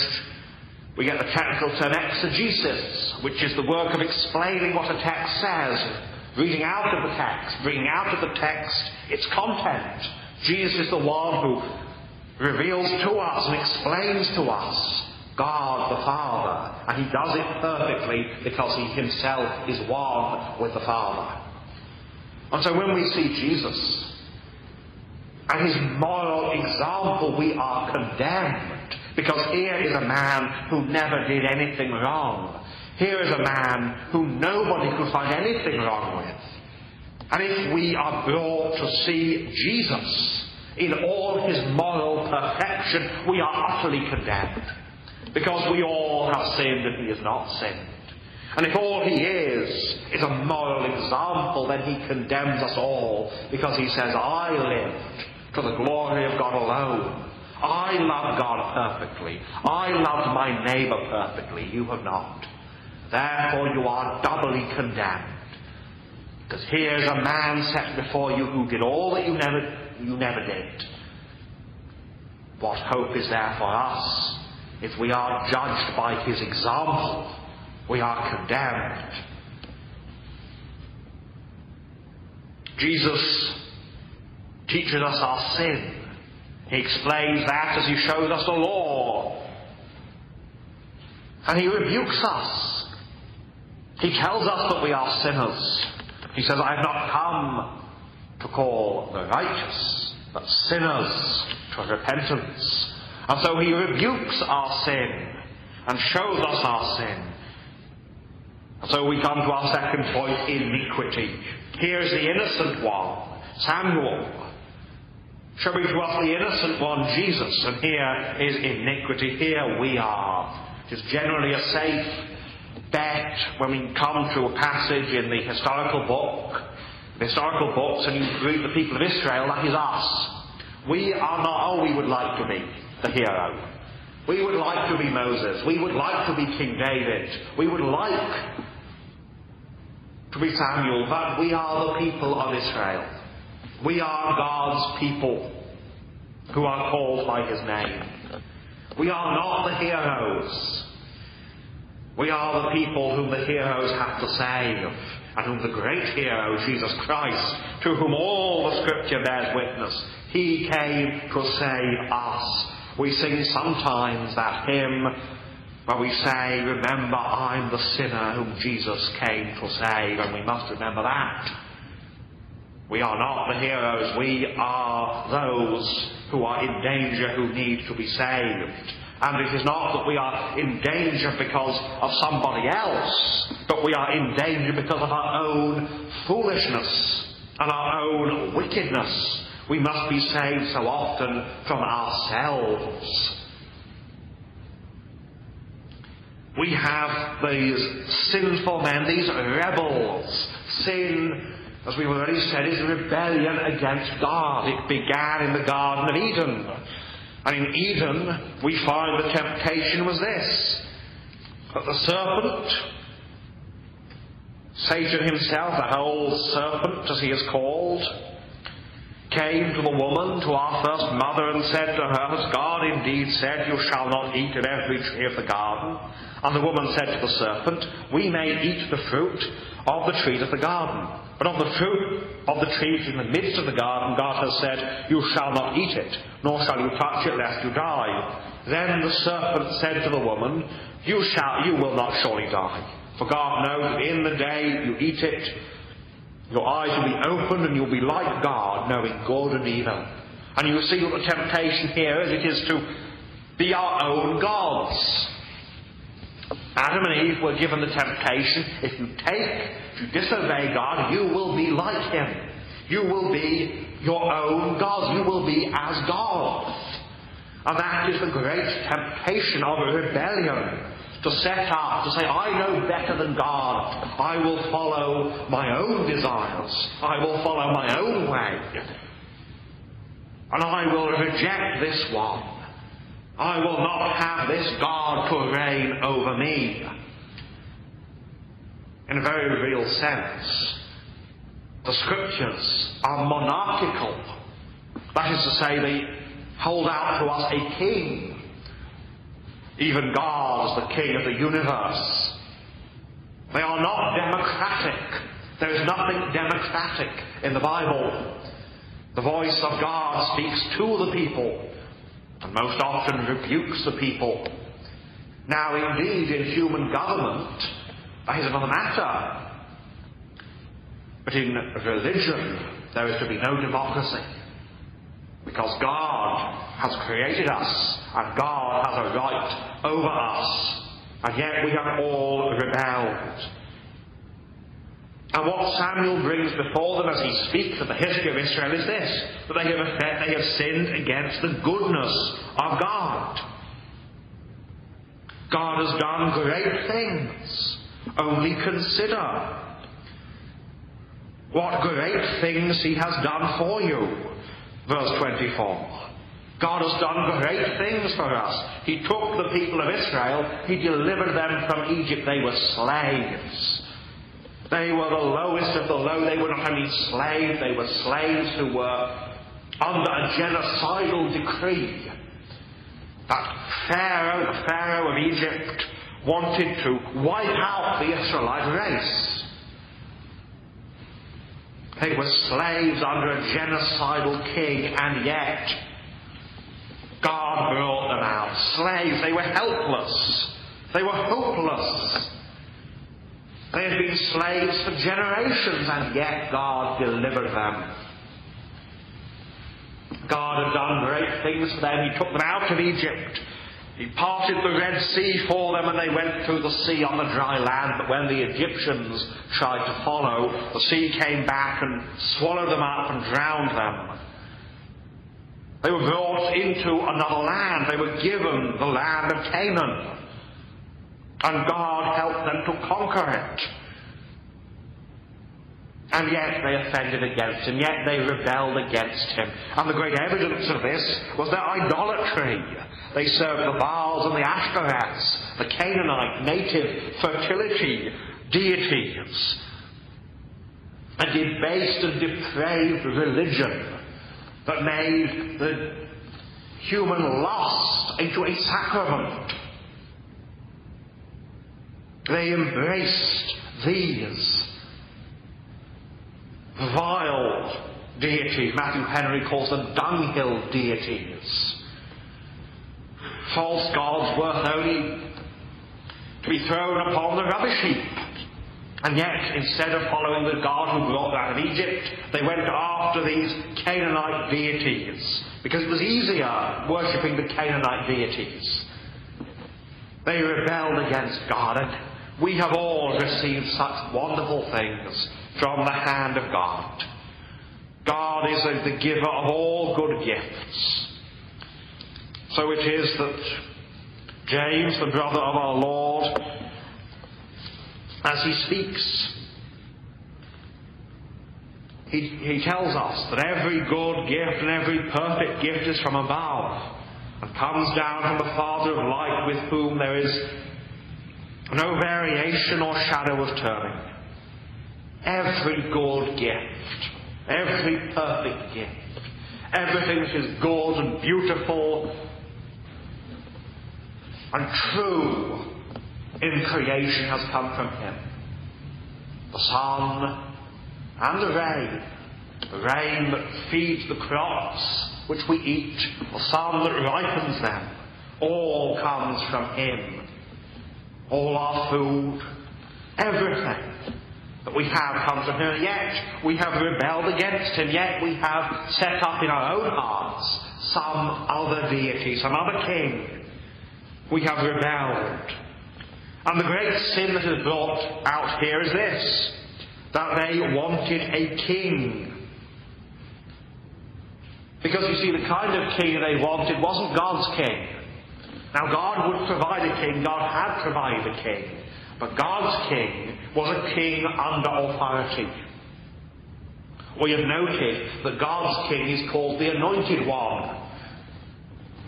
We get the technical term exegesis, which is the work of explaining what a text says, reading out of the text, bringing out of the text its content. Jesus is the one who reveals to us and explains to us God the Father, and he does it perfectly because he himself is one with the Father. And so when we see Jesus and his moral example, we are condemned because here is a man who never did anything wrong. Here is a man who nobody could find anything wrong with. And if we are brought to see Jesus in all his moral perfection, we are utterly condemned. Because we all have sinned and he has not sinned. And if all he is is a moral example, then he condemns us all because he says, I lived to the glory of God alone. I love God perfectly. I loved my neighbor perfectly. You have not. Therefore, you are doubly condemned. Because here's a man set before you who did all that you never, you never did. What hope is there for us if we are judged by his example? We are condemned. Jesus teaches us our sin. He explains that as he shows us the law. And he rebukes us. He tells us that we are sinners. He says, I have not come to call the righteous, but sinners to repentance. And so he rebukes our sin and shows us our sin. And so we come to our second point, iniquity. Here's the innocent one, Samuel. Showing to us the innocent one, Jesus. And here is iniquity. Here we are. It is generally a safe bet when we come to a passage in the historical book, the historical books, and you read the people of Israel, that is us. We are not all we would like to be, the hero. We would like to be Moses. We would like to be King David. We would like to be Samuel, but we are the people of Israel. We are God's people who are called by His name. We are not the heroes. We are the people whom the heroes have to save, and whom the great hero, Jesus Christ, to whom all the Scripture bears witness, He came to save us. We sing sometimes that hymn where we say, Remember, I'm the sinner whom Jesus came to save, and we must remember that. We are not the heroes, we are those who are in danger who need to be saved. And it is not that we are in danger because of somebody else, but we are in danger because of our own foolishness and our own wickedness. We must be saved so often from ourselves. We have these sinful men, these rebels. Sin, as we've already said, is rebellion against God. It began in the Garden of Eden. And in Eden, we find the temptation was this that the serpent, Satan himself, the whole serpent, as he is called, came to the woman, to our first mother, and said to her, Has God indeed said, You shall not eat of every tree of the garden? And the woman said to the serpent, We may eat the fruit of the trees of the garden. But of the fruit of the trees in the midst of the garden, God has said, You shall not eat it, nor shall you touch it, lest you die. Then the serpent said to the woman, You shall, you will not surely die. For God knows that in the day you eat it, your eyes will be opened and you'll be like God, knowing good and evil. And you see what the temptation here is. It is to be our own gods. Adam and Eve were given the temptation if you take, you disobey God, you will be like Him. You will be your own gods. You will be as gods. And that is the great temptation of rebellion to set up, to say, I know better than God. I will follow my own desires. I will follow my own way. And I will reject this one. I will not have this God to reign over me. In a very real sense, the scriptures are monarchical. That is to say, they hold out to us a king even God as the King of the universe. They are not democratic. There is nothing democratic in the Bible. The voice of God speaks to the people and most often rebukes the people. Now, indeed, in human government, that is another matter. But in religion, there is to be no democracy. Because God has created us, and God has a right over us, and yet we have all rebelled. And what Samuel brings before them as he speaks of the history of Israel is this that they have, they have sinned against the goodness of God. God has done great things. Only consider what great things He has done for you. Verse 24. God has done great things for us. He took the people of Israel, He delivered them from Egypt. They were slaves. They were the lowest of the low. They were not only slaves, they were slaves who were under a genocidal decree. That Pharaoh, the Pharaoh of Egypt, wanted to wipe out the Israelite race. They were slaves under a genocidal king, and yet God brought them out. Slaves, they were helpless. They were hopeless. They had been slaves for generations, and yet God delivered them. God had done great things for them. He took them out of Egypt. He parted the Red Sea for them and they went through the sea on the dry land. But when the Egyptians tried to follow, the sea came back and swallowed them up and drowned them. They were brought into another land. They were given the land of Canaan. And God helped them to conquer it. And yet they offended against him, yet they rebelled against him. And the great evidence of this was their idolatry. They served the Baals and the Ashtoreths, the Canaanite native fertility deities. A debased and depraved religion that made the human lust into a sacrament. They embraced these vile deities. Matthew Henry calls them dunghill deities. False gods worth only to be thrown upon the rubbish heap. And yet, instead of following the God who brought them out of Egypt, they went after these Canaanite deities because it was easier worshipping the Canaanite deities. They rebelled against God, and we have all received such wonderful things from the hand of God. God is the giver of all good gifts. So it is that James, the brother of our Lord, as he speaks, he, he tells us that every good gift and every perfect gift is from above and comes down from the Father of light with whom there is no variation or shadow of turning. Every good gift, every perfect gift, everything that is good and beautiful and true in creation has come from Him. The sun and the rain, the rain that feeds the crops which we eat, the sun that ripens them, all comes from Him. All our food, everything that we have come to Him. Yet we have rebelled against Him. Yet we have set up in our own hearts some other deity, some other king. We have rebelled. And the great sin that is brought out here is this that they wanted a king. Because you see, the kind of king they wanted wasn't God's king. Now, God would provide a king, God had provided a king. But God's king was a king under authority. We have noted that God's king is called the Anointed One.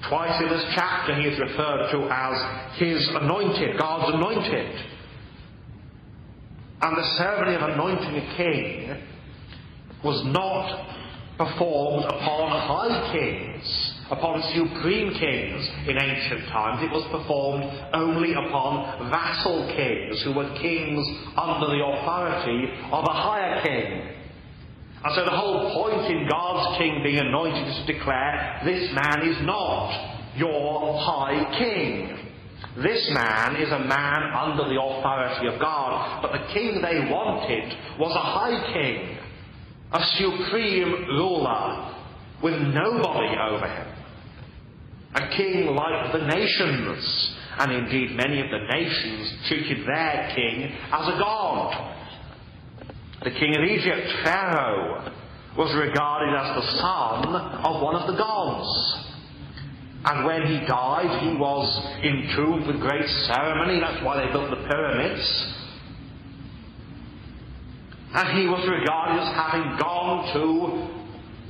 Twice in this chapter he is referred to as his anointed, God's anointed. And the ceremony of anointing a king was not performed upon high kings. Upon supreme kings in ancient times. It was performed only upon vassal kings who were kings under the authority of a higher king. And so the whole point in God's king being anointed is to declare, this man is not your high king. This man is a man under the authority of God. But the king they wanted was a high king, a supreme ruler with nobody over him. A king like the nations, and indeed many of the nations treated their king as a god. The king of Egypt, Pharaoh, was regarded as the son of one of the gods. And when he died, he was entombed with great ceremony. That's why they built the pyramids. And he was regarded as having gone to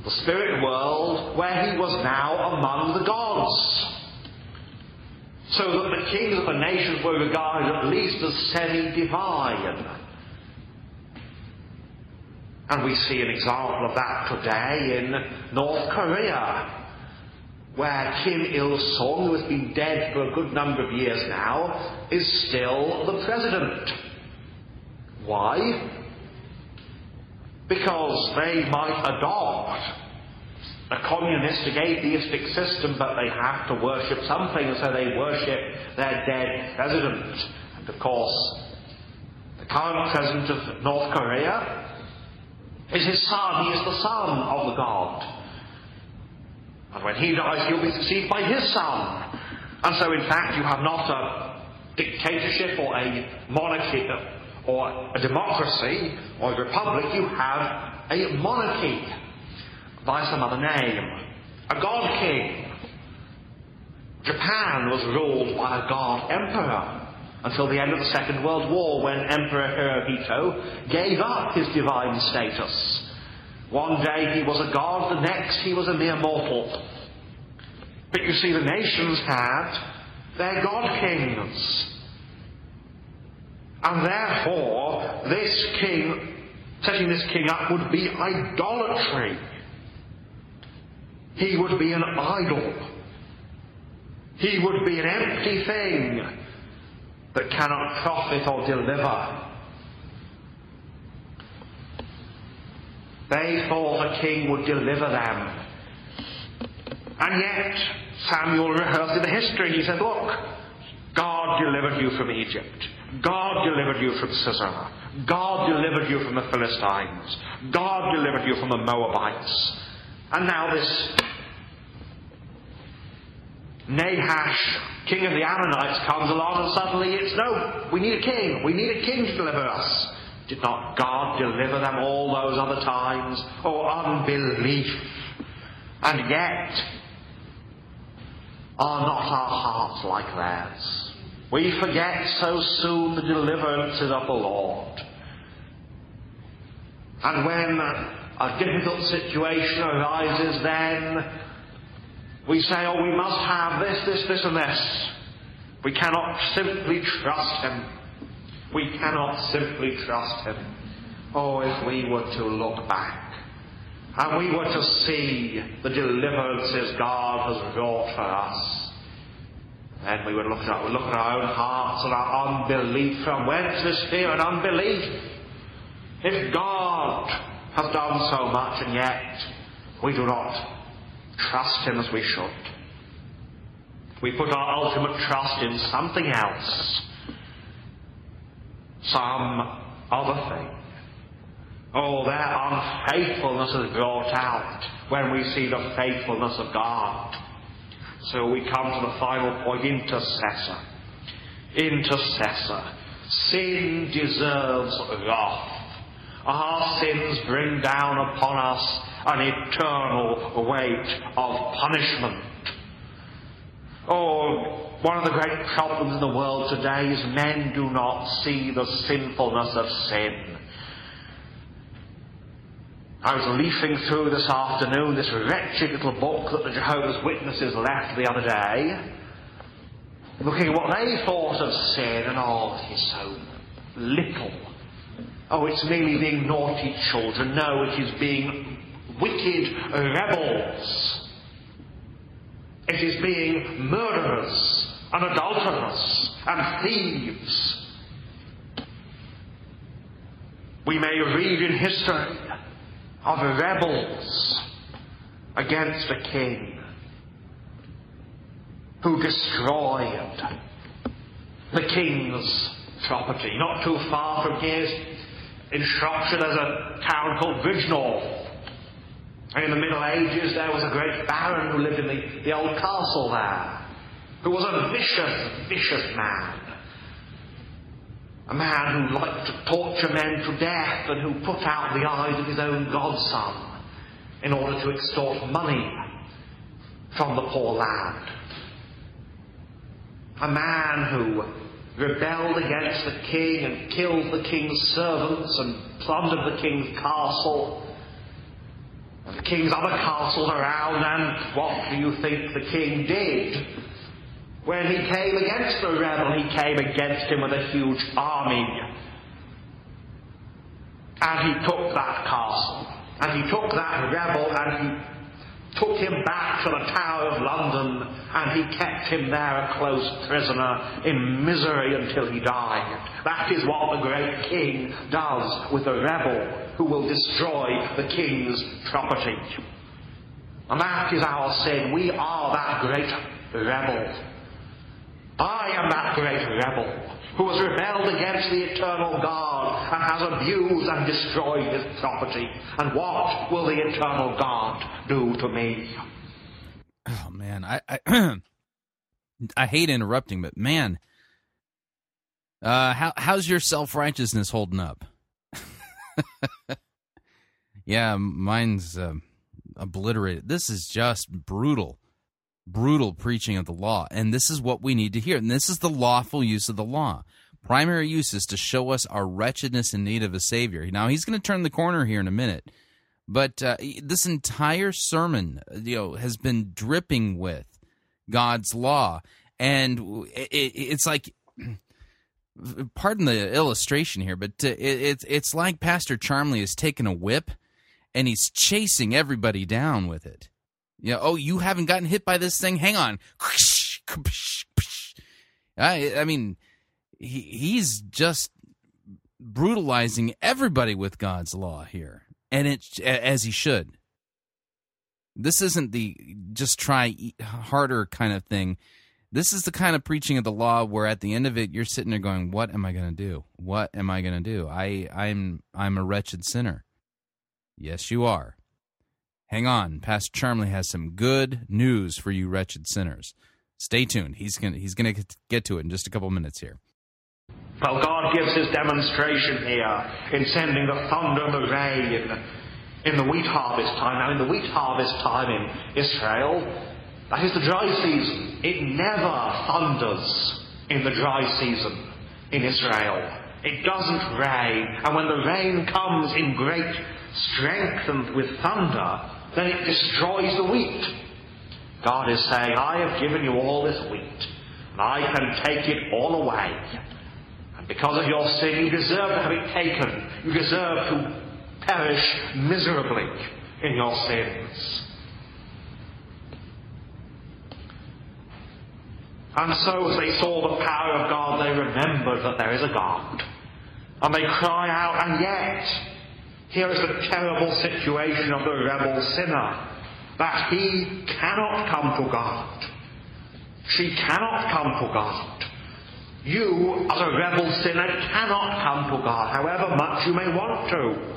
the spirit world where he was now among the gods. So that the kings of the nations were regarded at least as semi divine. And we see an example of that today in North Korea, where Kim Il sung, who has been dead for a good number of years now, is still the president. Why? Because they might adopt a communistic, atheistic system, but they have to worship something, so they worship their dead president. And of course, the current president of North Korea is his son. He is the son of the God. And when he dies, he'll be succeeded by his son. And so, in fact, you have not a dictatorship or a monarchy or a democracy or a republic. You have a monarchy by some other name. A god king. Japan was ruled by a god emperor until the end of the Second World War when Emperor Hirohito gave up his divine status. One day he was a god, the next he was a mere mortal. But you see, the nations had their god kings. And therefore, this king, setting this king up, would be idolatry. He would be an idol. He would be an empty thing that cannot profit or deliver. They thought a king would deliver them. And yet, Samuel rehearsed the history. He said, Look, God delivered you from Egypt. God delivered you from Sisera. God delivered you from the Philistines. God delivered you from the Moabites. And now this Nahash, king of the Ammonites, comes along and suddenly it's no, we need a king. We need a king to deliver us. Did not God deliver them all those other times? Oh, unbelief. And yet, are not our hearts like theirs? We forget so soon the deliverances of the Lord. And when a difficult situation arises, then we say, oh, we must have this, this, this, and this. We cannot simply trust Him. We cannot simply trust Him. Oh, if we were to look back and we were to see the deliverances God has wrought for us, then we would look at, look at our own hearts and our unbelief. From whence this fear and unbelief? If God has done so much and yet we do not trust Him as we should. We put our ultimate trust in something else, some other thing. Oh, that unfaithfulness is brought out when we see the faithfulness of God. So we come to the final point intercessor. Intercessor. Sin deserves wrath. Our sins bring down upon us an eternal weight of punishment. Oh, one of the great problems in the world today is men do not see the sinfulness of sin. I was leafing through this afternoon this wretched little book that the Jehovah's Witnesses left the other day, looking at what they thought of sin, and oh, it is so little. Oh, it's merely being naughty children. No, it is being wicked rebels. It is being murderers and adulterers and thieves. We may read in history of rebels against a king who destroyed the king's property. Not too far from here in Shropshire, there's a town called Bridgnorth. And in the Middle Ages, there was a great baron who lived in the, the old castle there, who was a vicious, vicious man. A man who liked to torture men to death and who put out the eyes of his own godson in order to extort money from the poor lad. A man who rebelled against the king and killed the king's servants and plundered the king's castle And the king's other castles around, and what do you think the king did? When he came against the rebel, he came against him with a huge army. And he took that castle, and he took that rebel, and he took him back to the Tower of London, and he kept him there a close prisoner in misery until he died. That is what the great king does with the rebel who will destroy the king's property. And that is our sin. We are that great rebel. I am that great rebel who has rebelled against the eternal God and has abused and destroyed his property. And what will the eternal God do to me?
Oh man, I I, I hate interrupting, but man, uh, how how's your self righteousness holding up? yeah, mine's uh, obliterated. This is just brutal brutal preaching of the law. And this is what we need to hear. And this is the lawful use of the law. Primary use is to show us our wretchedness in need of a Savior. Now, he's going to turn the corner here in a minute. But uh, this entire sermon, you know, has been dripping with God's law, and it, it's like, pardon the illustration here, but uh, it, it's like Pastor Charmley has taken a whip, and he's chasing everybody down with it. You know, oh, you haven't gotten hit by this thing? Hang on. I, I mean, he, he's just brutalizing everybody with God's law here, and it as he should. This isn't the just try harder kind of thing. This is the kind of preaching of the law where at the end of it you're sitting there going, "What am I going to do? What am I going to do? I I'm I'm a wretched sinner." Yes, you are. Hang on, Pastor Charmley has some good news for you wretched sinners. Stay tuned. He's going he's going to get to it in just a couple minutes here.
Well, God gives his demonstration here in sending the thunder and the rain in the wheat harvest time. Now, in the wheat harvest time in Israel, that is the dry season. It never thunders in the dry season in Israel. It doesn't rain. And when the rain comes in great strength and with thunder, then it destroys the wheat. God is saying, I have given you all this wheat, and I can take it all away. And because of your sin, you deserve to have it taken. You deserve to perish miserably in your sins. And so, as they saw the power of God, they remembered that there is a God. And they cry out, and yet, here is the terrible situation of the rebel sinner that he cannot come to God. She cannot come to God. You, as a rebel sinner, cannot come to God, however much you may want to.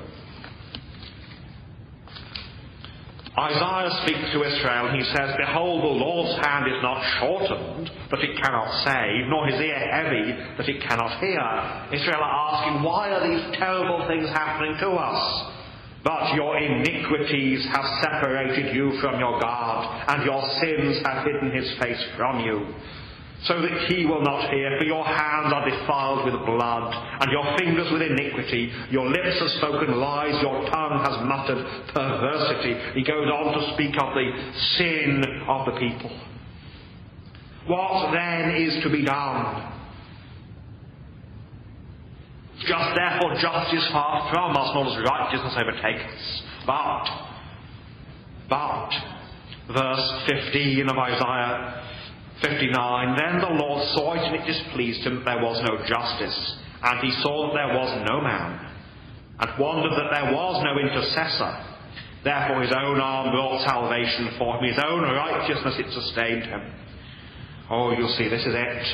Isaiah speaks to Israel he says, Behold, the Lord's hand is not shortened that it cannot save, nor his ear heavy that it cannot hear. Israel are asking, Why are these terrible things happening to us? But your iniquities have separated you from your God, and your sins have hidden his face from you so that he will not hear. For your hands are defiled with blood, and your fingers with iniquity. Your lips have spoken lies, your tongue has muttered perversity. He goes on to speak of the sin of the people. What then is to be done? Just therefore justice far from us, nor does righteousness overtake us. But, but, Verse 15 of Isaiah 59 Then the Lord saw it, and it displeased him that there was no justice, and he saw that there was no man, and wondered that there was no intercessor. Therefore his own arm brought salvation for him, his own righteousness it sustained him. Oh, you'll see, this is it.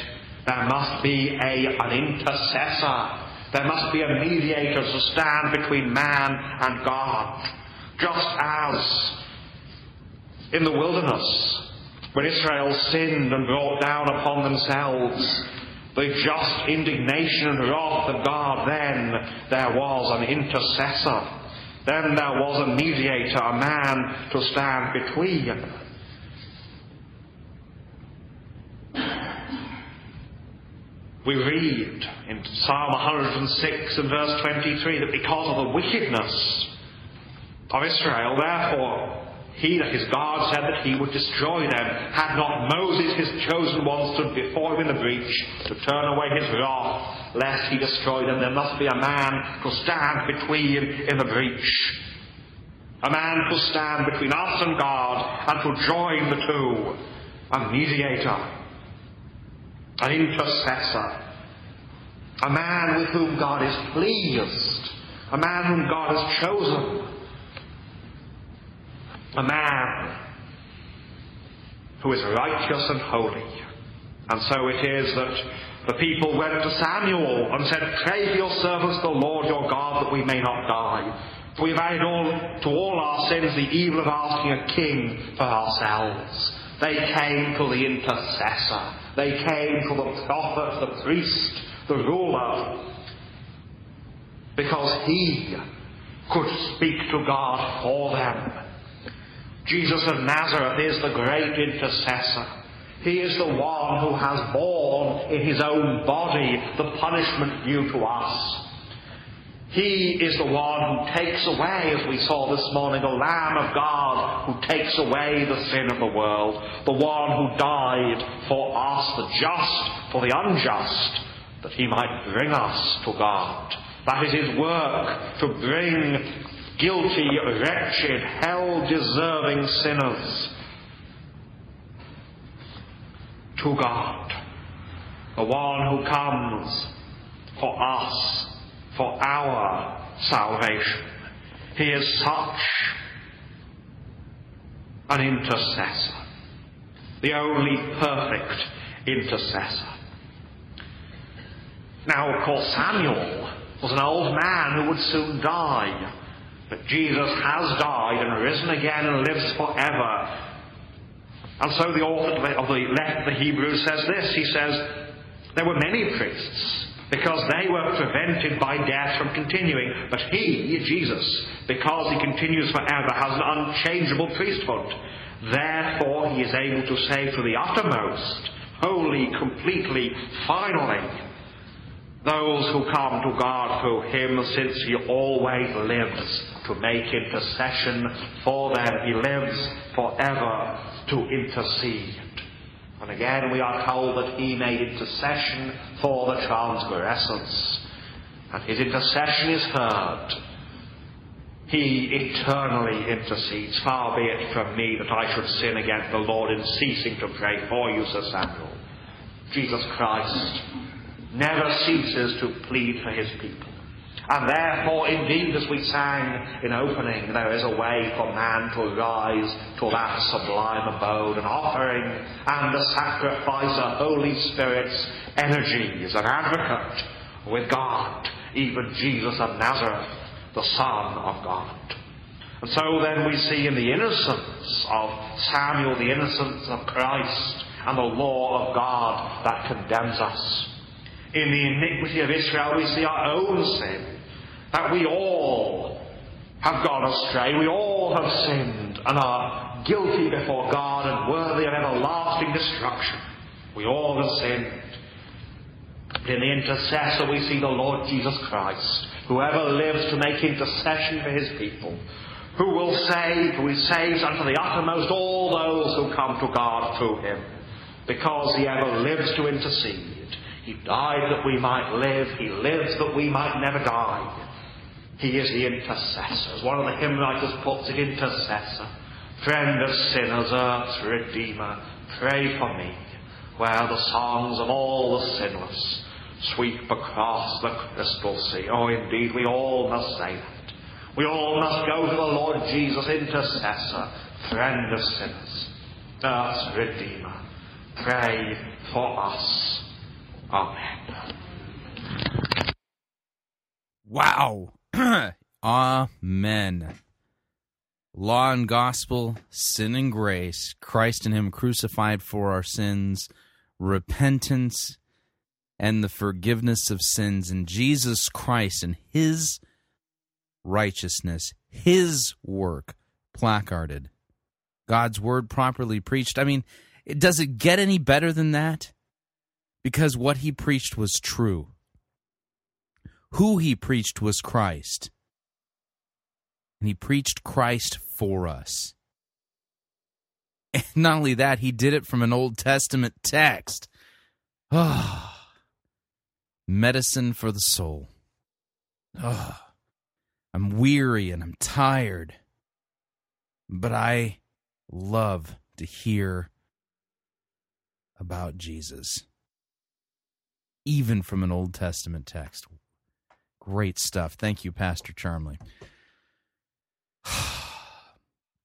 There must be a, an intercessor. There must be a mediator to stand between man and God. Just as in the wilderness, when Israel sinned and brought down upon themselves the just indignation and wrath of God, then there was an intercessor. Then there was a mediator, a man to stand between. We read in Psalm 106 and verse 23 that because of the wickedness of Israel, therefore, he, that is God, said that he would destroy them. Had not Moses, his chosen one, stood before him in the breach to turn away his wrath, lest he destroy them, there must be a man to stand between in the breach. A man to stand between us and God and to join the two. A mediator. An intercessor. A man with whom God is pleased. A man whom God has chosen a man who is righteous and holy. And so it is that the people went to Samuel and said, Pray for your servants, the Lord your God, that we may not die. For we have added all, to all our sins the evil of asking a king for ourselves. They came to the intercessor. They came to the prophet, the priest, the ruler. Because he could speak to God for them. Jesus of Nazareth is the great intercessor. He is the one who has borne in his own body the punishment due to us. He is the one who takes away, as we saw this morning, the Lamb of God who takes away the sin of the world. The one who died for us, the just for the unjust, that he might bring us to God. That is his work, to bring guilty, wretched, hell deserving sinners to God. The one who comes for us, for our salvation. He is such an intercessor, the only perfect intercessor. Now, of course, Samuel was an old man who would soon die. But Jesus has died and risen again and lives forever. And so the author of the letter to the Hebrews says this. He says, There were many priests because they were prevented by death from continuing. But he, Jesus, because he continues forever, has an unchangeable priesthood. Therefore, he is able to say to the uttermost, wholly, completely, finally, those who come to God through him, since he always lives to make intercession for them. He lives forever to intercede. And again, we are told that he made intercession for the transgressors. And his intercession is heard. He eternally intercedes. Far be it from me that I should sin against the Lord in ceasing to pray for you, Sir Samuel. Jesus Christ never ceases to plead for his people. And therefore, indeed, as we sang in opening, there is a way for man to rise to that sublime abode, an offering and a sacrifice, a Holy Spirit's energies, an advocate with God, even Jesus of Nazareth, the Son of God. And so then we see in the innocence of Samuel, the innocence of Christ, and the law of God that condemns us. In the iniquity of Israel, we see our own sin that we all have gone astray. We all have sinned and are guilty before God and worthy of everlasting destruction. We all have sinned. But in the intercessor we see the Lord Jesus Christ, whoever lives to make intercession for his people, who will save, who saves unto the uttermost all those who come to God through him, because he ever lives to intercede. He died that we might live, he lives that we might never die. He is the intercessor. As one of the hymn writers puts it, intercessor. Friend of sinners, earth's Redeemer, pray for me, where the songs of all the sinless sweep across the crystal sea. Oh, indeed, we all must say that. We all must go to the Lord Jesus, intercessor, friend of sinners, earth's Redeemer. Pray for us. Amen.
Wow. Amen. Law and gospel, sin and grace, Christ and Him crucified for our sins, repentance, and the forgiveness of sins in Jesus Christ and His righteousness, His work placarded. God's word properly preached. I mean, does it get any better than that? Because what He preached was true. Who He preached was Christ. And He preached Christ for us. And not only that, He did it from an Old Testament text. Ah medicine for the soul. Ugh. I'm weary and I'm tired, but I love to hear about Jesus, even from an Old Testament text. Great stuff. Thank you, Pastor Charmley.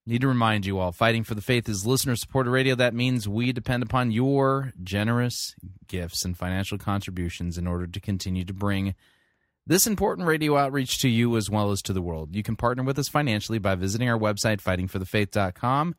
Need to remind you all Fighting for the Faith is listener supported radio. That means we depend upon your generous gifts and financial contributions in order to continue to bring this important radio outreach to you as well as to the world. You can partner with us financially by visiting our website, fightingforthefaith.com.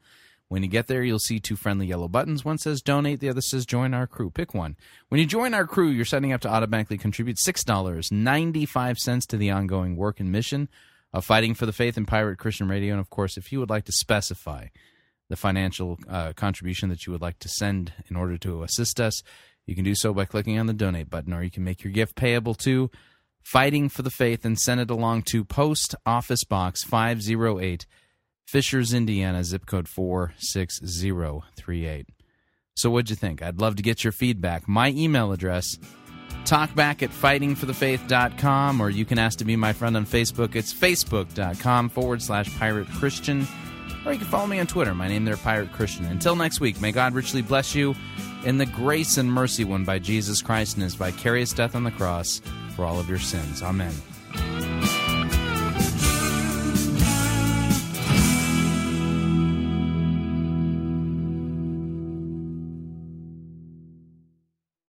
When you get there, you'll see two friendly yellow buttons. One says donate, the other says join our crew. Pick one. When you join our crew, you're setting up to automatically contribute $6.95 to the ongoing work and mission of Fighting for the Faith and Pirate Christian Radio. And of course, if you would like to specify the financial uh, contribution that you would like to send in order to assist us, you can do so by clicking on the donate button, or you can make your gift payable to Fighting for the Faith and send it along to Post Office Box 508, Fishers, Indiana, zip code 46038. So, what'd you think? I'd love to get your feedback. My email address talkback at fightingforthefaith.com, or you can ask to be my friend on Facebook. It's facebook.com forward slash pirate Christian, or you can follow me on Twitter. My name there, Pirate Christian. Until next week, may God richly bless you in the grace and mercy won by Jesus Christ and his vicarious death on the cross for all of your sins. Amen.